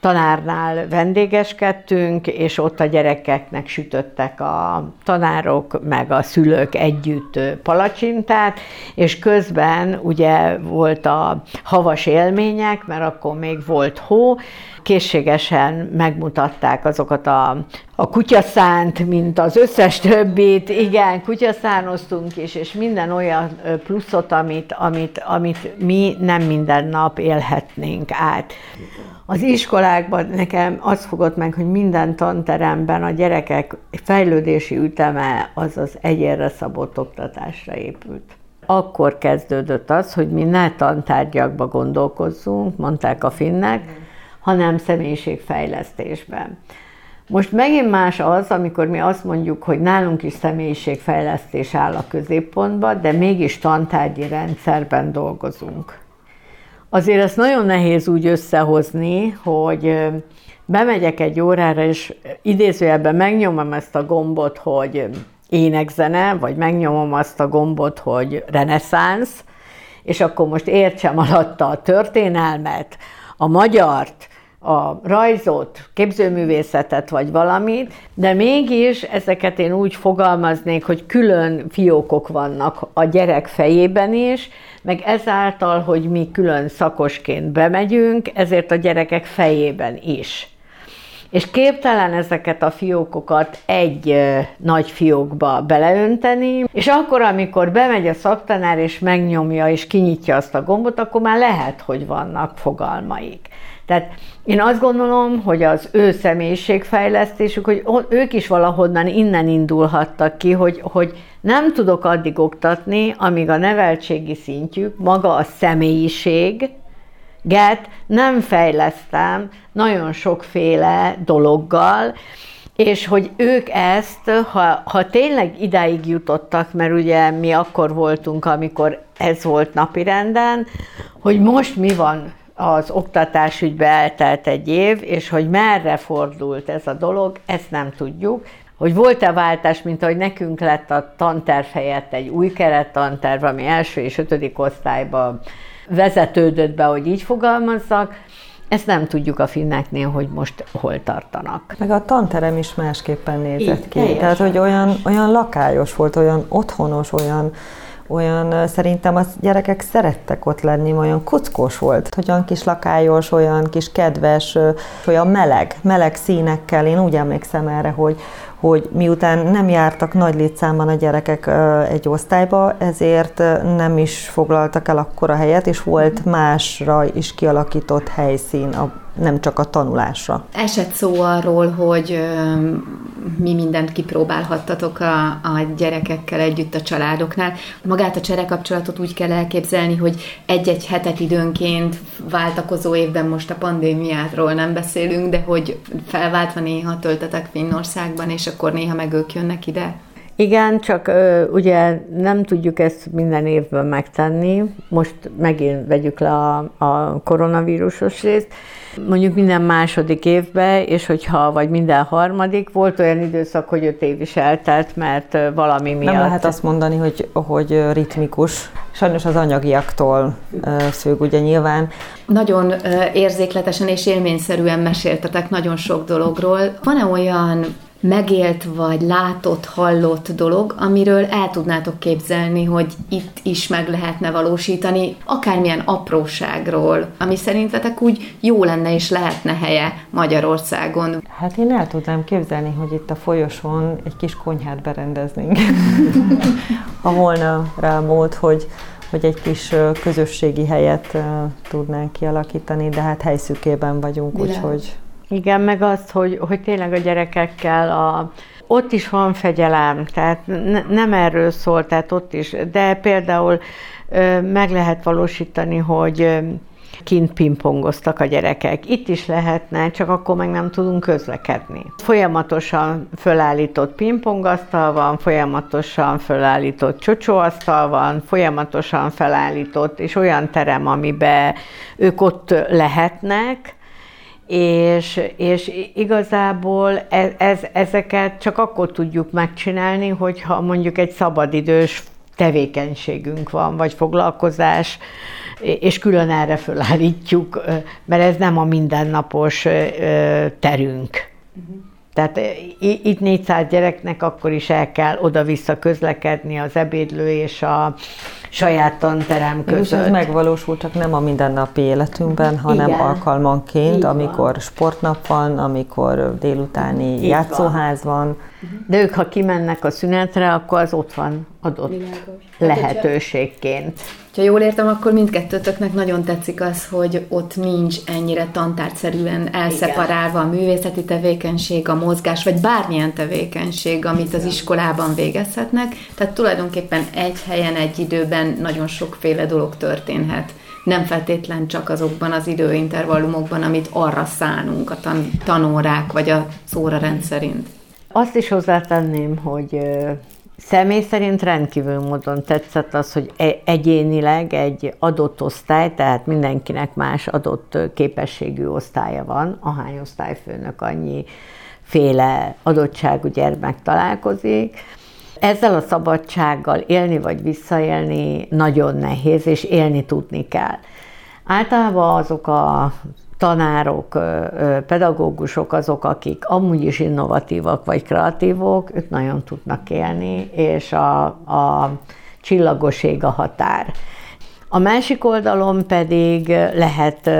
tanárnál vendégeskedtünk, és ott a gyerekeknek sütöttek a tanárok, meg a szülők együtt palacsintát, és közben ugye volt a havas élmények, mert akkor még volt hó, készségesen megmutatták azokat a, a kutyaszánt, mint az összes többit. Igen, kutyaszánoztunk is, és minden olyan pluszot, amit, amit, amit mi nem minden nap élhetnénk át. Az iskolákban nekem az fogott meg, hogy minden tanteremben a gyerekek fejlődési üteme az az egyérre szabott oktatásra épült. Akkor kezdődött az, hogy mi ne tantárgyakba gondolkozzunk, mondták a finnek, hanem személyiségfejlesztésben. Most megint más az, amikor mi azt mondjuk, hogy nálunk is személyiségfejlesztés áll a középpontban, de mégis tantárgyi rendszerben dolgozunk. Azért ezt nagyon nehéz úgy összehozni, hogy bemegyek egy órára, és idézőjelben megnyomom ezt a gombot, hogy énekzene, vagy megnyomom azt a gombot, hogy reneszánsz, és akkor most értsem alatta a történelmet, a magyart, a rajzot, képzőművészetet vagy valamit, de mégis ezeket én úgy fogalmaznék, hogy külön fiókok vannak a gyerek fejében is, meg ezáltal, hogy mi külön szakosként bemegyünk, ezért a gyerekek fejében is. És képtelen ezeket a fiókokat egy nagy fiókba beleönteni, és akkor, amikor bemegy a szaktanár és megnyomja és kinyitja azt a gombot, akkor már lehet, hogy vannak fogalmaik. Tehát én azt gondolom, hogy az ő személyiségfejlesztésük, hogy ők is valahonnan innen indulhattak ki, hogy, hogy nem tudok addig oktatni, amíg a neveltségi szintjük, maga a személyiség, get nem fejlesztem nagyon sokféle dologgal, és hogy ők ezt, ha, ha tényleg idáig jutottak, mert ugye mi akkor voltunk, amikor ez volt napirenden, hogy most mi van az oktatásügybe eltelt egy év, és hogy merre fordult ez a dolog, ezt nem tudjuk. Hogy volt-e váltás, mint ahogy nekünk lett a tanterv helyett egy új kerettanterv, ami első és ötödik osztályban vezetődött be, hogy így fogalmazzak, ezt nem tudjuk a finneknél, hogy most hol tartanak. Meg a tanterem is másképpen nézett Így, ki. Teljesen. Tehát, hogy olyan, olyan lakályos volt, olyan otthonos, olyan olyan szerintem az gyerekek szerettek ott lenni, olyan kuckós volt, olyan kis lakályos, olyan kis kedves, olyan meleg, meleg színekkel. Én úgy emlékszem erre, hogy, hogy miután nem jártak nagy létszámban a gyerekek egy osztályba, ezért nem is foglaltak el akkora helyet, és volt másra is kialakított helyszín a nem csak a tanulásra. Esett szó arról, hogy mi mindent kipróbálhattatok a, a gyerekekkel együtt a családoknál. Magát a cserekapcsolatot úgy kell elképzelni, hogy egy-egy hetet időnként váltakozó évben most a pandémiátról nem beszélünk, de hogy felváltva néha töltetek Finnországban, és akkor néha meg ők jönnek ide? Igen, csak ö, ugye nem tudjuk ezt minden évben megtenni. Most megint vegyük le a, a koronavírusos részt. Mondjuk minden második évben, és hogyha, vagy minden harmadik, volt olyan időszak, hogy öt év is eltelt, mert valami miatt... Nem lehet azt mondani, hogy, hogy ritmikus. Sajnos az anyagiaktól függ, ugye nyilván. Nagyon érzékletesen és élményszerűen meséltetek nagyon sok dologról. Van-e olyan megélt, vagy látott, hallott dolog, amiről el tudnátok képzelni, hogy itt is meg lehetne valósítani, akármilyen apróságról, ami szerintetek úgy jó lenne és lehetne helye Magyarországon. Hát én el tudnám képzelni, hogy itt a folyosón egy kis konyhát berendeznénk. ha volna rá mód, hogy hogy egy kis közösségi helyet tudnánk kialakítani, de hát helyszükében vagyunk, úgyhogy igen, meg azt, hogy, hogy tényleg a gyerekekkel a, ott is van fegyelem, tehát ne, nem erről szól, tehát ott is, de például ö, meg lehet valósítani, hogy kint pingpongoztak a gyerekek. Itt is lehetne, csak akkor meg nem tudunk közlekedni. Folyamatosan fölállított pingpongasztal van, folyamatosan fölállított csocsóasztal van, folyamatosan felállított, és olyan terem, amiben ők ott lehetnek, és, és igazából ez, ez, ezeket csak akkor tudjuk megcsinálni, hogyha mondjuk egy szabadidős tevékenységünk van, vagy foglalkozás, és külön erre fölállítjuk, mert ez nem a mindennapos terünk. Tehát itt 400 gyereknek akkor is el kell oda-vissza közlekedni az ebédlő és a saját tanterem között. És ez megvalósul csak nem a mindennapi életünkben, hanem Igen. alkalmanként, Így amikor van. sportnap van, amikor délutáni Így játszóház van. van. De ők, ha kimennek a szünetre, akkor az ott van adott Világos. lehetőségként. Ha jól értem, akkor mindkettőtöknek nagyon tetszik az, hogy ott nincs ennyire tantárgyszerűen elszeparálva a művészeti tevékenység, a mozgás, vagy bármilyen tevékenység, amit az iskolában végezhetnek. Tehát tulajdonképpen egy helyen, egy időben nagyon sokféle dolog történhet. Nem feltétlen csak azokban az időintervallumokban, amit arra szánunk a tan- tanórák vagy a szóra rendszerint. Azt is hozzátenném, hogy Személy szerint rendkívül módon tetszett az, hogy e- egyénileg egy adott osztály, tehát mindenkinek más adott képességű osztálya van, ahány osztályfőnök annyi féle adottságú gyermek találkozik. Ezzel a szabadsággal élni vagy visszaélni nagyon nehéz, és élni tudni kell. Általában azok a tanárok, pedagógusok azok, akik amúgy is innovatívak vagy kreatívok, ők nagyon tudnak élni, és a, a csillagoség a határ. A másik oldalon pedig lehet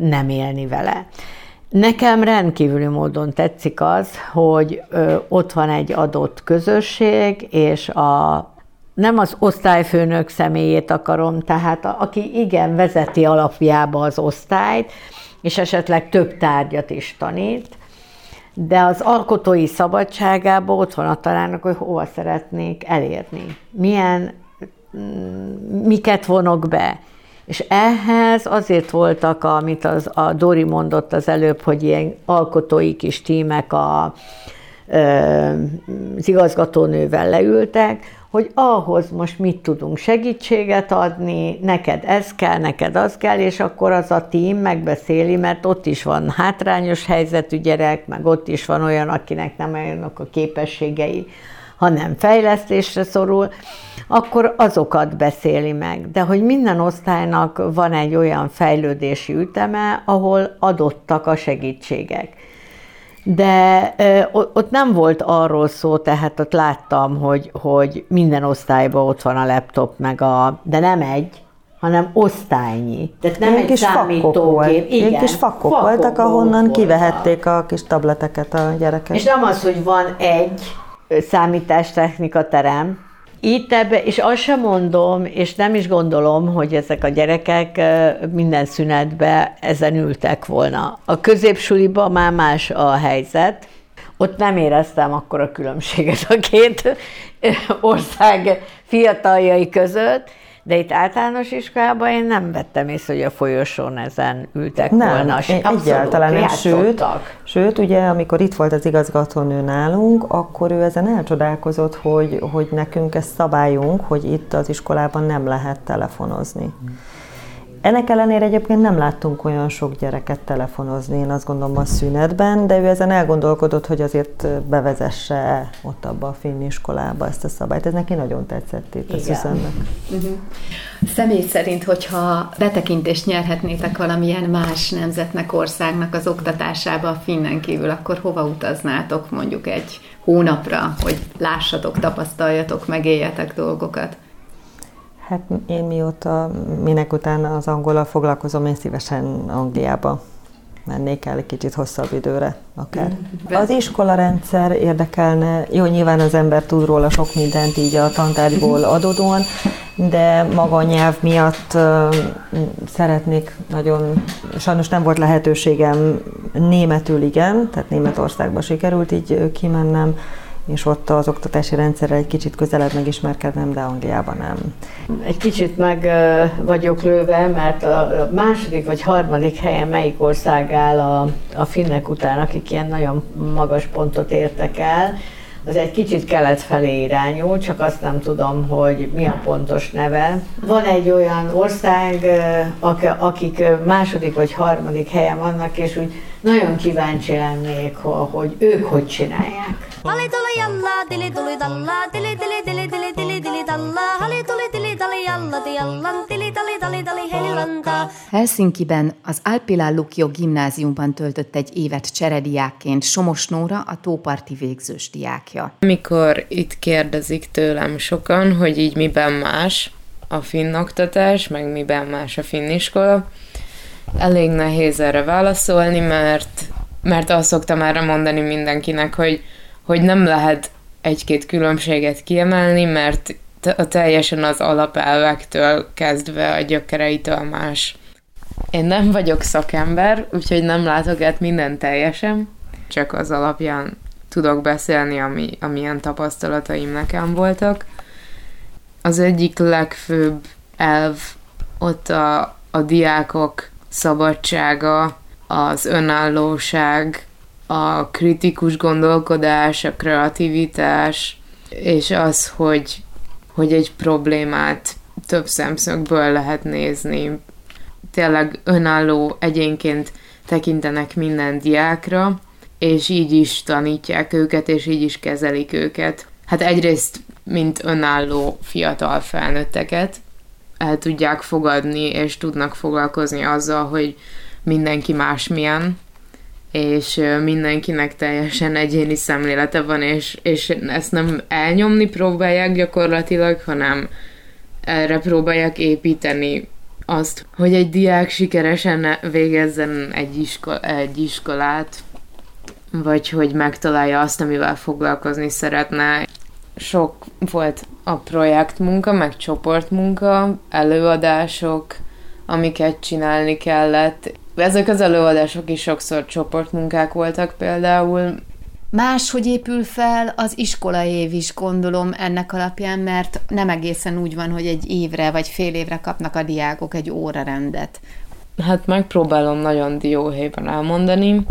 nem élni vele. Nekem rendkívüli módon tetszik az, hogy ott van egy adott közösség, és a nem az osztályfőnök személyét akarom, tehát a, aki igen vezeti alapjába az osztályt, és esetleg több tárgyat is tanít, de az alkotói szabadságában ott van a találnak, hogy hova szeretnék elérni. Milyen, mm, miket vonok be. És ehhez azért voltak, amit az, a Dori mondott az előbb, hogy ilyen alkotói kis tímek a, az igazgatónővel leültek, hogy ahhoz most mit tudunk segítséget adni, neked ez kell, neked az kell, és akkor az a tím megbeszéli, mert ott is van hátrányos helyzetű gyerek, meg ott is van olyan, akinek nem olyanok a képességei, hanem fejlesztésre szorul, akkor azokat beszéli meg. De hogy minden osztálynak van egy olyan fejlődési üteme, ahol adottak a segítségek de ott nem volt arról szó, tehát ott láttam, hogy, hogy minden osztályban ott van a laptop, meg a, de nem egy, hanem osztálynyi. Tehát nem egy kis számítógép. Igen, Ilyen kis fakok, fakok voltak, ahonnan voltak. kivehették a kis tableteket a gyerekek. És nem az, hogy van egy számítástechnika terem, itt ebbe, és azt sem mondom, és nem is gondolom, hogy ezek a gyerekek minden szünetbe ezen ültek volna. A középsuliban már más a helyzet, ott nem éreztem akkor a különbséget a két ország fiataljai között, de itt általános iskolában én nem vettem észre, hogy a folyosón ezen ültek nem, volna. Én egyáltalán nem, sőt, sőt, ugye amikor itt volt az igazgatónő nálunk, akkor ő ezen elcsodálkozott, hogy, hogy nekünk ez szabályunk, hogy itt az iskolában nem lehet telefonozni. Hmm. Ennek ellenére egyébként nem láttunk olyan sok gyereket telefonozni, én azt gondolom a szünetben, de ő ezen elgondolkodott, hogy azért bevezesse ott abba a finn iskolába ezt a szabályt. Ez neki nagyon tetszett itt a Szüzennek. Uh-huh. Személy szerint, hogyha betekintést nyerhetnétek valamilyen más nemzetnek, országnak az oktatásába a finnen kívül, akkor hova utaznátok mondjuk egy hónapra, hogy lássatok, tapasztaljatok, megéljetek dolgokat? Hát én mióta, minek után az angolal foglalkozom, én szívesen Angliába mennék el egy kicsit hosszabb időre akár. Az iskola rendszer érdekelne, jó, nyilván az ember tud róla sok mindent így a tantárgyból adódóan, de maga a nyelv miatt uh, szeretnék nagyon, sajnos nem volt lehetőségem németül igen, tehát Németországba sikerült így kimennem, és ott az oktatási rendszerrel egy kicsit közelebb megismerkednem, de Angliában nem. Egy kicsit meg vagyok lőve, mert a második vagy harmadik helyen melyik ország áll a, a finnek után, akik ilyen nagyon magas pontot értek el, az egy kicsit kelet felé irányul, csak azt nem tudom, hogy mi a pontos neve. Van egy olyan ország, akik második vagy harmadik helyen vannak, és úgy nagyon kíváncsi lennék, hogy ők hogy csinálják. Ali tuli jalla, dili tuli dalla, dili dili dili dili dili dili dalla, ali tuli dili dali jalla, di jallan, dili dali dali dali helilanta. Helsinki-ben az Alpilá Lukio gimnáziumban töltött egy évet cserediákként Somos Nóra, a tóparti végzős diákja. Mikor itt kérdezik tőlem sokan, hogy így miben más a finn oktatás, meg miben más a finn iskola, elég nehéz erre válaszolni, mert, mert azt szoktam erre mondani mindenkinek, hogy hogy nem lehet egy-két különbséget kiemelni, mert a teljesen az alapelvektől kezdve a gyökereitől más. Én nem vagyok szakember, úgyhogy nem látok át minden teljesen, csak az alapján tudok beszélni, ami, amilyen tapasztalataim nekem voltak. Az egyik legfőbb elv ott a, a diákok szabadsága, az önállóság, a kritikus gondolkodás, a kreativitás, és az, hogy, hogy egy problémát több szemszögből lehet nézni. Tényleg önálló egyénként tekintenek minden diákra, és így is tanítják őket, és így is kezelik őket. Hát egyrészt, mint önálló fiatal felnőtteket, el tudják fogadni, és tudnak foglalkozni azzal, hogy mindenki másmilyen, és mindenkinek teljesen egyéni szemlélete van, és, és ezt nem elnyomni próbálják gyakorlatilag, hanem erre próbálják építeni azt, hogy egy diák sikeresen végezzen egy, isko- egy iskolát, vagy hogy megtalálja azt, amivel foglalkozni szeretne. Sok volt a projektmunka, meg csoportmunka, előadások, amiket csinálni kellett, ezek az előadások is sokszor csoportmunkák voltak például. Máshogy épül fel az iskola év is, gondolom ennek alapján, mert nem egészen úgy van, hogy egy évre vagy fél évre kapnak a diákok egy órarendet. Hát megpróbálom nagyon dióhéjban elmondani,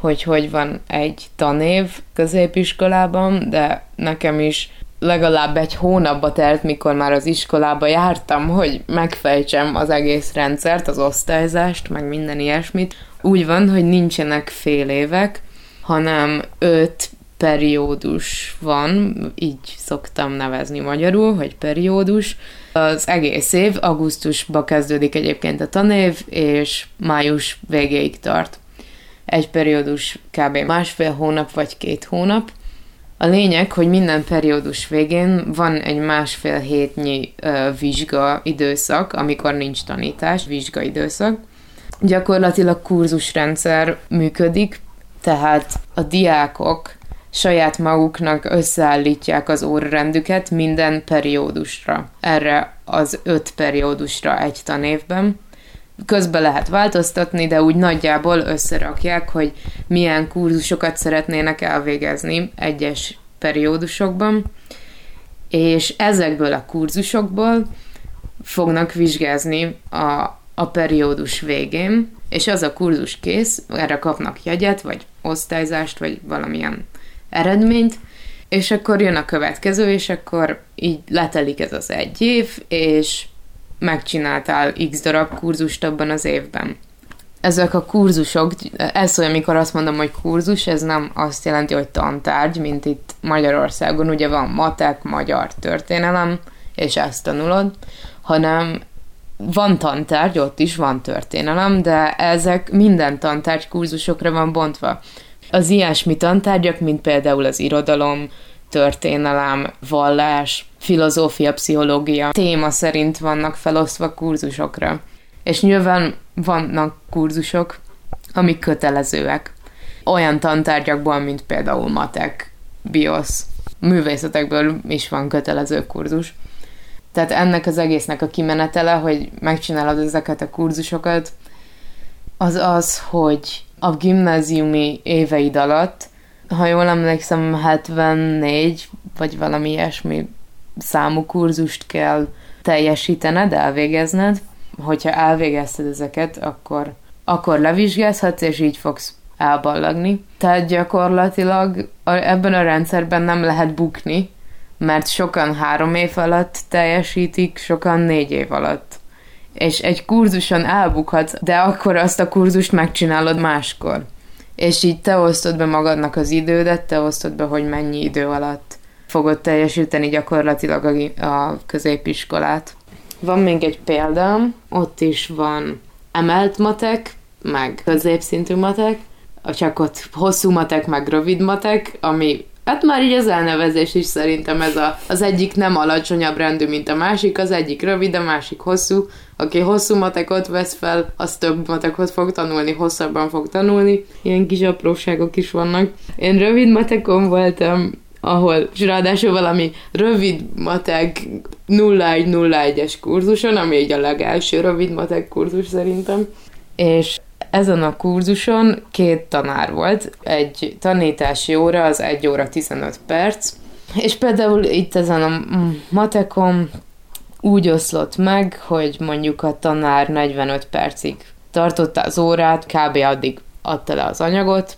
hogy hogy van egy tanév középiskolában, de nekem is legalább egy hónapba telt, mikor már az iskolába jártam, hogy megfejtsem az egész rendszert, az osztályzást, meg minden ilyesmit. Úgy van, hogy nincsenek fél évek, hanem öt periódus van, így szoktam nevezni magyarul, hogy periódus. Az egész év, augusztusba kezdődik egyébként a tanév, és május végéig tart. Egy periódus kb. másfél hónap vagy két hónap, a lényeg, hogy minden periódus végén van egy másfél hétnyi ö, vizsga időszak, amikor nincs tanítás, vizsga időszak. Gyakorlatilag kurzusrendszer működik, tehát a diákok saját maguknak összeállítják az órarendüket minden periódusra. Erre az öt periódusra egy tanévben. Közben lehet változtatni, de úgy nagyjából összerakják, hogy milyen kurzusokat szeretnének elvégezni egyes periódusokban, és ezekből a kurzusokból fognak vizsgázni a, a periódus végén, és az a kurzus kész, erre kapnak jegyet, vagy osztályzást, vagy valamilyen eredményt, és akkor jön a következő, és akkor így letelik ez az egy év, és megcsináltál x darab kurzust abban az évben. Ezek a kurzusok, ez olyan, amikor azt mondom, hogy kurzus, ez nem azt jelenti, hogy tantárgy, mint itt Magyarországon, ugye van matek, magyar történelem, és ezt tanulod, hanem van tantárgy, ott is van történelem, de ezek minden tantárgy kurzusokra van bontva. Az ilyesmi tantárgyak, mint például az irodalom, történelem, vallás, filozófia, pszichológia téma szerint vannak felosztva kurzusokra. És nyilván vannak kurzusok, amik kötelezőek. Olyan tantárgyakból, mint például matek, biosz, művészetekből is van kötelező kurzus. Tehát ennek az egésznek a kimenetele, hogy megcsinálod ezeket a kurzusokat, az az, hogy a gimnáziumi éveid alatt ha jól emlékszem, 74 vagy valami ilyesmi számú kurzust kell teljesítened, elvégezned. Hogyha elvégezted ezeket, akkor, akkor levizsgázhatsz, és így fogsz elballagni. Tehát gyakorlatilag ebben a rendszerben nem lehet bukni, mert sokan három év alatt teljesítik, sokan négy év alatt. És egy kurzuson elbukhatsz, de akkor azt a kurzust megcsinálod máskor. És így te osztod be magadnak az idődet, te osztod be, hogy mennyi idő alatt fogod teljesíteni gyakorlatilag a, a középiskolát. Van még egy példám, ott is van emelt matek, meg középszintű matek, csak ott hosszú matek, meg rövid matek, ami Hát már így az elnevezés is szerintem ez a, az egyik nem alacsonyabb rendű, mint a másik, az egyik rövid, a másik hosszú. Aki hosszú matekot vesz fel, az több matekot fog tanulni, hosszabban fog tanulni. Ilyen kis apróságok is vannak. Én rövid matekon voltam, ahol, és ráadásul valami rövid matek 0101-es kurzuson, ami egy a legelső rövid matek kurzus szerintem, és ezen a kurzuson két tanár volt, egy tanítási óra, az egy óra 15 perc, és például itt ezen a matekon úgy oszlott meg, hogy mondjuk a tanár 45 percig tartotta az órát, kb. addig adta le az anyagot,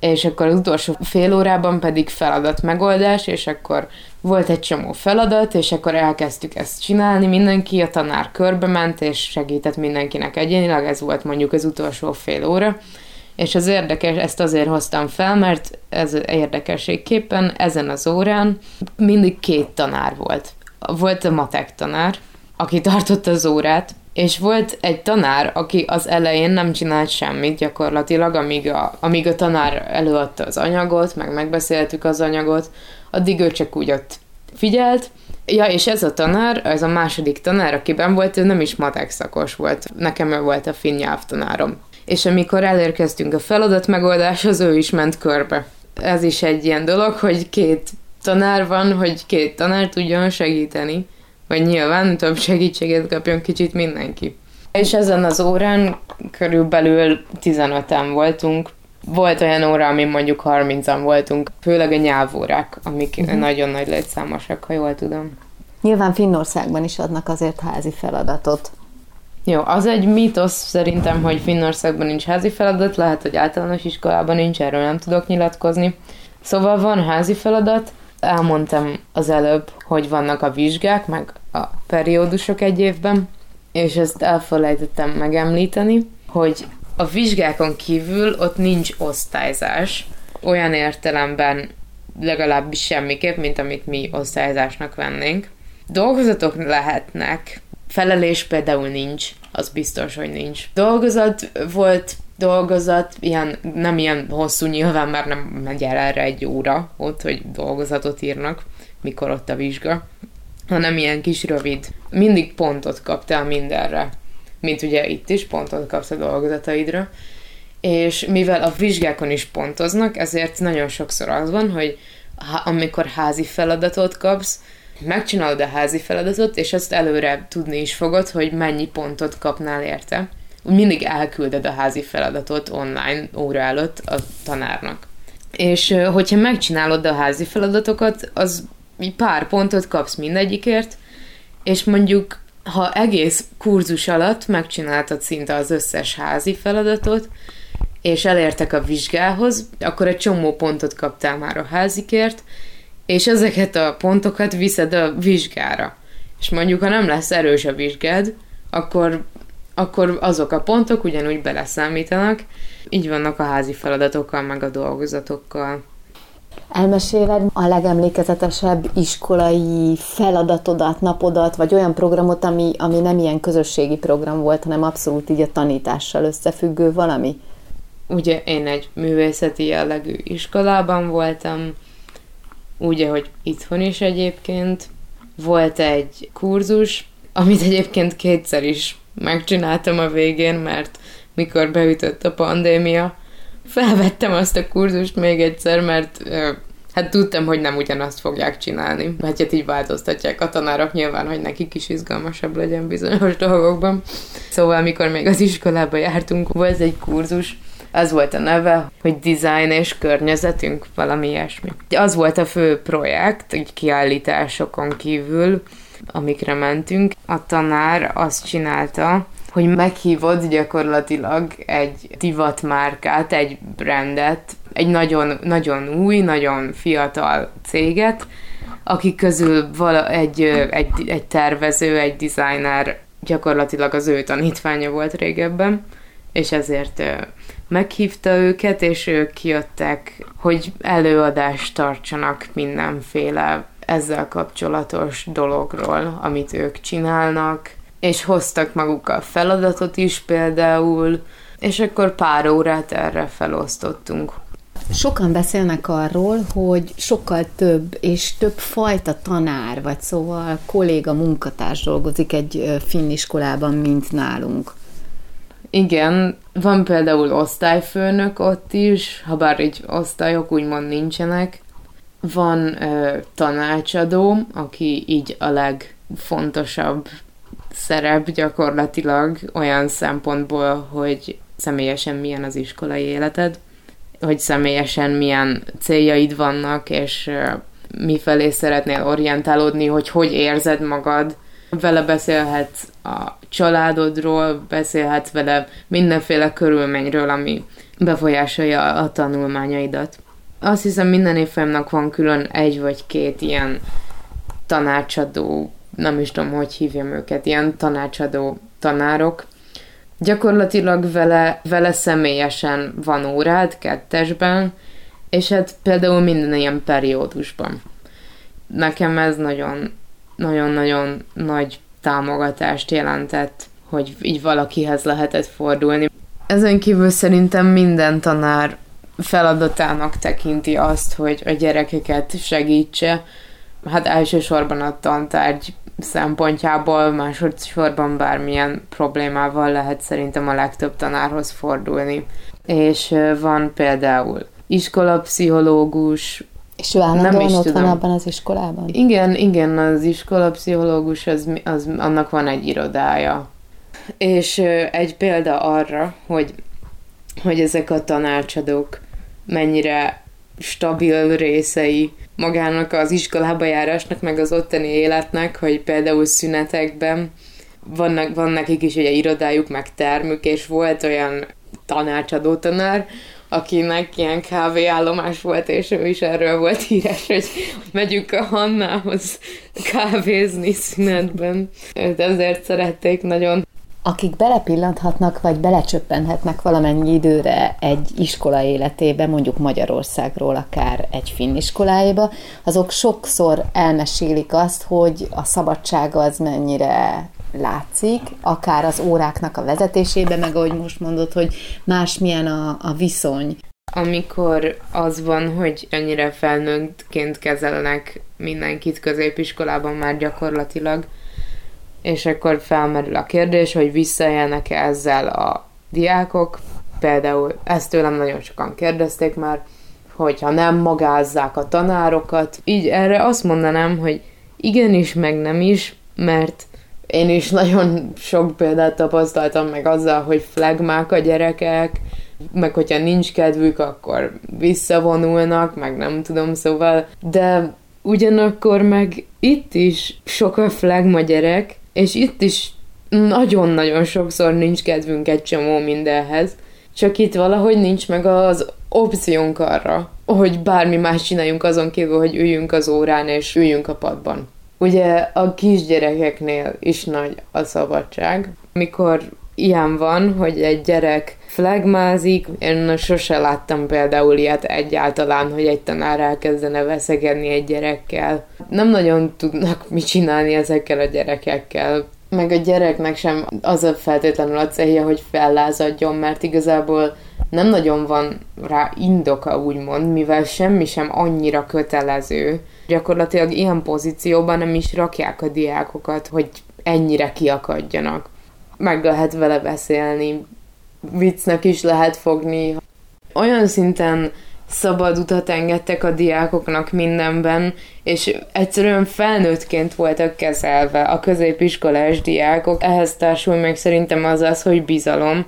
és akkor az utolsó fél órában pedig feladat megoldás, és akkor volt egy csomó feladat, és akkor elkezdtük ezt csinálni, mindenki, a tanár körbe ment, és segített mindenkinek egyénileg, ez volt mondjuk az utolsó fél óra, és az érdekes, ezt azért hoztam fel, mert ez érdekességképpen ezen az órán mindig két tanár volt. Volt a matek tanár, aki tartotta az órát, és volt egy tanár, aki az elején nem csinált semmit gyakorlatilag, amíg a, amíg a tanár előadta az anyagot, meg megbeszéltük az anyagot, addig ő csak úgy ott figyelt, Ja, és ez a tanár, ez a második tanár, akiben volt, ő nem is matek szakos volt. Nekem ő volt a finn nyelvtanárom. És amikor elérkeztünk a feladat megoldáshoz, ő is ment körbe. Ez is egy ilyen dolog, hogy két tanár van, hogy két tanár tudjon segíteni vagy nyilván több segítséget kapjon kicsit mindenki. És ezen az órán körülbelül 15-en voltunk. Volt olyan óra, ami mondjuk 30-an voltunk, főleg a nyelvórák, amik uh-huh. nagyon nagy létszámosak, ha jól tudom. Nyilván Finnországban is adnak azért házi feladatot. Jó, az egy mítosz szerintem, hogy Finnországban nincs házi feladat, lehet, hogy általános iskolában nincs, erről nem tudok nyilatkozni. Szóval van házi feladat, elmondtam az előbb, hogy vannak a vizsgák, meg a periódusok egy évben, és ezt elfelejtettem megemlíteni, hogy a vizsgákon kívül ott nincs osztályzás, olyan értelemben legalábbis semmiképp, mint amit mi osztályzásnak vennénk. Dolgozatok lehetnek, felelés például nincs, az biztos, hogy nincs. Dolgozat volt dolgozat, ilyen, nem ilyen hosszú nyilván, mert nem megy el erre egy óra ott, hogy dolgozatot írnak, mikor ott a vizsga, hanem ilyen kis rövid. Mindig pontot kaptál mindenre, mint ugye itt is pontot kapsz a dolgozataidra, és mivel a vizsgákon is pontoznak, ezért nagyon sokszor az van, hogy ha, amikor házi feladatot kapsz, megcsinálod a házi feladatot, és azt előre tudni is fogod, hogy mennyi pontot kapnál érte mindig elkülded a házi feladatot online óra előtt a tanárnak. És hogyha megcsinálod a házi feladatokat, az pár pontot kapsz mindegyikért, és mondjuk ha egész kurzus alatt megcsináltad szinte az összes házi feladatot, és elértek a vizsgához, akkor egy csomó pontot kaptál már a házikért, és ezeket a pontokat viszed a vizsgára. És mondjuk, ha nem lesz erős a vizsgád, akkor akkor azok a pontok ugyanúgy beleszámítanak. Így vannak a házi feladatokkal, meg a dolgozatokkal. Elmeséled a legemlékezetesebb iskolai feladatodat, napodat, vagy olyan programot, ami, ami nem ilyen közösségi program volt, hanem abszolút így a tanítással összefüggő valami? Ugye én egy művészeti jellegű iskolában voltam, ugye, hogy itthon is egyébként. Volt egy kurzus, amit egyébként kétszer is megcsináltam a végén, mert mikor beütött a pandémia, felvettem azt a kurzust még egyszer, mert hát tudtam, hogy nem ugyanazt fogják csinálni. Mert hát így változtatják a tanárok nyilván, hogy nekik is izgalmasabb legyen bizonyos dolgokban. Szóval, amikor még az iskolába jártunk, volt egy kurzus, Ez volt a neve, hogy design és környezetünk, valami ilyesmi. Az volt a fő projekt, egy kiállításokon kívül, amikre mentünk. A tanár azt csinálta, hogy meghívott gyakorlatilag egy divatmárkát, egy brandet, egy nagyon, nagyon új, nagyon fiatal céget, akik közül vala, egy, egy, egy tervező, egy designer gyakorlatilag az ő tanítványa volt régebben, és ezért meghívta őket, és ők kijöttek, hogy előadást tartsanak mindenféle ezzel kapcsolatos dologról, amit ők csinálnak, és hoztak magukkal feladatot is például, és akkor pár órát erre felosztottunk. Sokan beszélnek arról, hogy sokkal több és több fajta tanár, vagy szóval kolléga, munkatárs dolgozik egy finn iskolában, mint nálunk. Igen, van például osztályfőnök ott is, ha bár így osztályok úgymond nincsenek. Van ö, tanácsadó, aki így a legfontosabb szerep gyakorlatilag olyan szempontból, hogy személyesen milyen az iskolai életed, hogy személyesen milyen céljaid vannak, és mifelé szeretnél orientálódni, hogy hogy érzed magad. Vele beszélhetsz a családodról, beszélhetsz vele mindenféle körülményről, ami befolyásolja a tanulmányaidat. Azt hiszem minden évfolyamnak van külön egy vagy két ilyen tanácsadó, nem is tudom, hogy hívjam őket, ilyen tanácsadó tanárok. Gyakorlatilag vele, vele személyesen van órád kettesben, és hát például minden ilyen periódusban. Nekem ez nagyon, nagyon-nagyon nagy támogatást jelentett, hogy így valakihez lehetett fordulni. Ezen kívül szerintem minden tanár feladatának tekinti azt, hogy a gyerekeket segítse. Hát elsősorban a tantárgy szempontjából, másodszorban bármilyen problémával lehet szerintem a legtöbb tanárhoz fordulni. És van például iskolapszichológus, és ő állandóan nem is ott tudom. van abban az iskolában? Igen, igen, az iskolapszichológus, az, az, annak van egy irodája. És egy példa arra, hogy, hogy ezek a tanácsadók mennyire stabil részei magának az iskolába járásnak, meg az ottani életnek, hogy például szünetekben vannak, van nekik is ugye irodájuk, meg termük, és volt olyan tanácsadó tanár, akinek ilyen kávéállomás volt, és ő is erről volt híres, hogy megyünk a Hannához kávézni szünetben. Őt ezért szerették nagyon. Akik belepillanthatnak, vagy belecsöppenhetnek valamennyi időre egy iskola életébe, mondjuk Magyarországról, akár egy finn iskolájába, azok sokszor elmesélik azt, hogy a szabadság az mennyire látszik, akár az óráknak a vezetésébe, meg ahogy most mondod, hogy más milyen a, a viszony. Amikor az van, hogy ennyire felnőttként kezelnek mindenkit középiskolában már gyakorlatilag, és akkor felmerül a kérdés, hogy visszaélnek-e ezzel a diákok. Például ezt tőlem nagyon sokan kérdezték már, hogyha nem magázzák a tanárokat. Így erre azt mondanám, hogy igenis, meg nem is, mert én is nagyon sok példát tapasztaltam meg azzal, hogy flagmák a gyerekek, meg hogyha nincs kedvük, akkor visszavonulnak, meg nem tudom, szóval, de ugyanakkor meg itt is sok a flagma gyerek, és itt is nagyon-nagyon sokszor nincs kedvünk egy csomó mindenhez, csak itt valahogy nincs meg az opciónk arra, hogy bármi más csináljunk azon kívül, hogy üljünk az órán és üljünk a padban. Ugye a kisgyerekeknél is nagy a szabadság. Mikor ilyen van, hogy egy gyerek flagmázik, én sose láttam például ilyet egyáltalán, hogy egy tanár elkezdene veszegedni egy gyerekkel. Nem nagyon tudnak mit csinálni ezekkel a gyerekekkel. Meg a gyereknek sem az a feltétlenül a célja, hogy fellázadjon, mert igazából nem nagyon van rá indoka, úgymond, mivel semmi sem annyira kötelező. Gyakorlatilag ilyen pozícióban nem is rakják a diákokat, hogy ennyire kiakadjanak. Meg lehet vele beszélni, viccnek is lehet fogni. Olyan szinten szabad utat engedtek a diákoknak mindenben, és egyszerűen felnőttként voltak kezelve a középiskolás diákok. Ehhez társul még szerintem az az, hogy bizalom,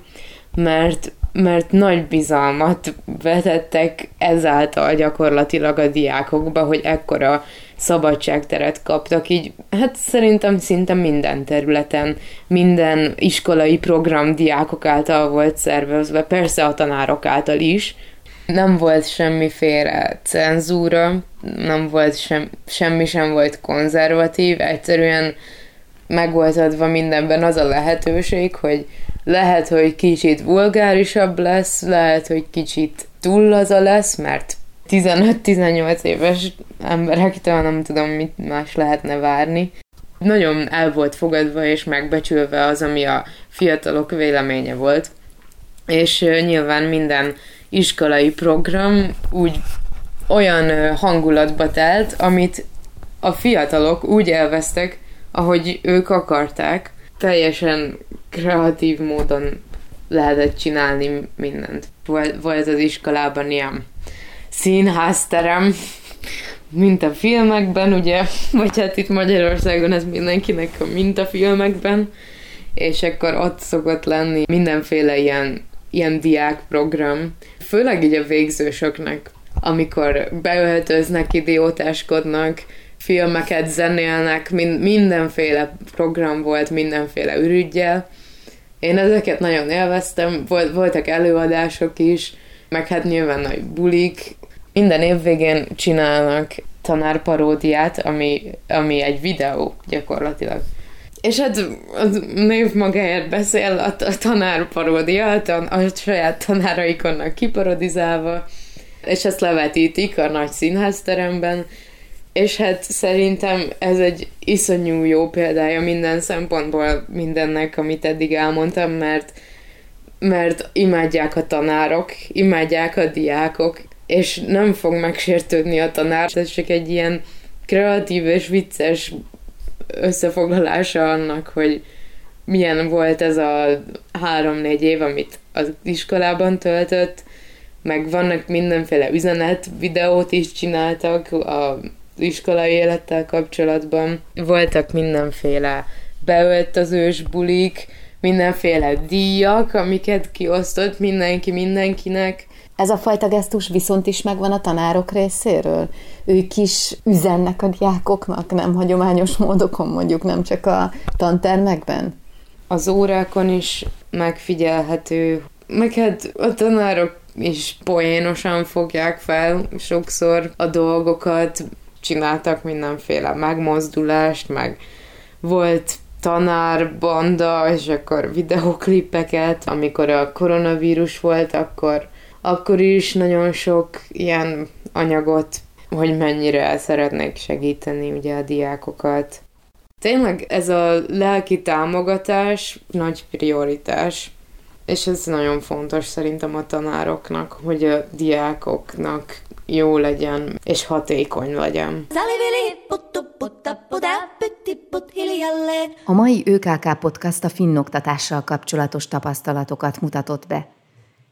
mert mert nagy bizalmat vetettek ezáltal gyakorlatilag a diákokba, hogy ekkora szabadságteret kaptak, így hát szerintem szinte minden területen, minden iskolai program diákok által volt szervezve, persze a tanárok által is, nem volt semmiféle cenzúra, nem volt sem, semmi sem volt konzervatív, egyszerűen meg volt adva mindenben az a lehetőség, hogy lehet, hogy kicsit vulgárisabb lesz, lehet, hogy kicsit túl az a lesz, mert 15-18 éves emberektől nem tudom, mit más lehetne várni. Nagyon el volt fogadva és megbecsülve az, ami a fiatalok véleménye volt, és nyilván minden iskolai program úgy olyan hangulatba telt, amit a fiatalok úgy elvesztek, ahogy ők akarták, teljesen kreatív módon lehetett csinálni mindent. Volt, az iskolában ilyen színházterem, mint a filmekben, ugye, vagy hát itt Magyarországon ez mindenkinek mint a filmekben, és akkor ott szokott lenni mindenféle ilyen, ilyen diákprogram, főleg így a végzősöknek, amikor beöltöznek, idiótáskodnak, filmeket zenélnek, mind, mindenféle program volt, mindenféle ürügyel. Én ezeket nagyon élveztem, volt, voltak előadások is, meg hát nyilván nagy bulik. Minden év végén csinálnak tanárparódiát, ami, ami egy videó gyakorlatilag. És hát a név magáért beszél, a, a tanárparódia, a, tan, a saját tanáraikon kiparodizálva, és ezt levetítik a nagy színházteremben, és hát szerintem ez egy iszonyú jó példája minden szempontból mindennek, amit eddig elmondtam, mert mert imádják a tanárok, imádják a diákok, és nem fog megsértődni a tanár, ez csak egy ilyen kreatív és vicces összefoglalása annak, hogy milyen volt ez a három-négy év, amit az iskolában töltött, meg vannak mindenféle üzenet, videót is csináltak a iskolai élettel kapcsolatban. Voltak mindenféle beöltözős bulik, mindenféle díjak, amiket kiosztott mindenki mindenkinek. Ez a fajta gesztus viszont is megvan a tanárok részéről? Ők is üzennek a diákoknak, nem hagyományos módokon mondjuk, nem csak a tantermekben? Az órákon is megfigyelhető, meg hát a tanárok is poénosan fogják fel sokszor a dolgokat, csináltak mindenféle megmozdulást, meg volt tanárbanda, és akkor videoklipeket, amikor a koronavírus volt, akkor, akkor is nagyon sok ilyen anyagot, hogy mennyire szeretnék segíteni ugye a diákokat. Tényleg ez a lelki támogatás nagy prioritás, és ez nagyon fontos szerintem a tanároknak, hogy a diákoknak jó legyen, és hatékony legyen. A mai ÖKK podcast a finnoktatással kapcsolatos tapasztalatokat mutatott be.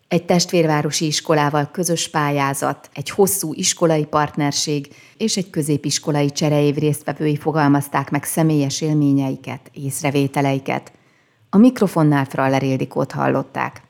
Egy testvérvárosi iskolával közös pályázat, egy hosszú iskolai partnerség és egy középiskolai csereév résztvevői fogalmazták meg személyes élményeiket, észrevételeiket. A mikrofonnál Fraller Ildikót hallották.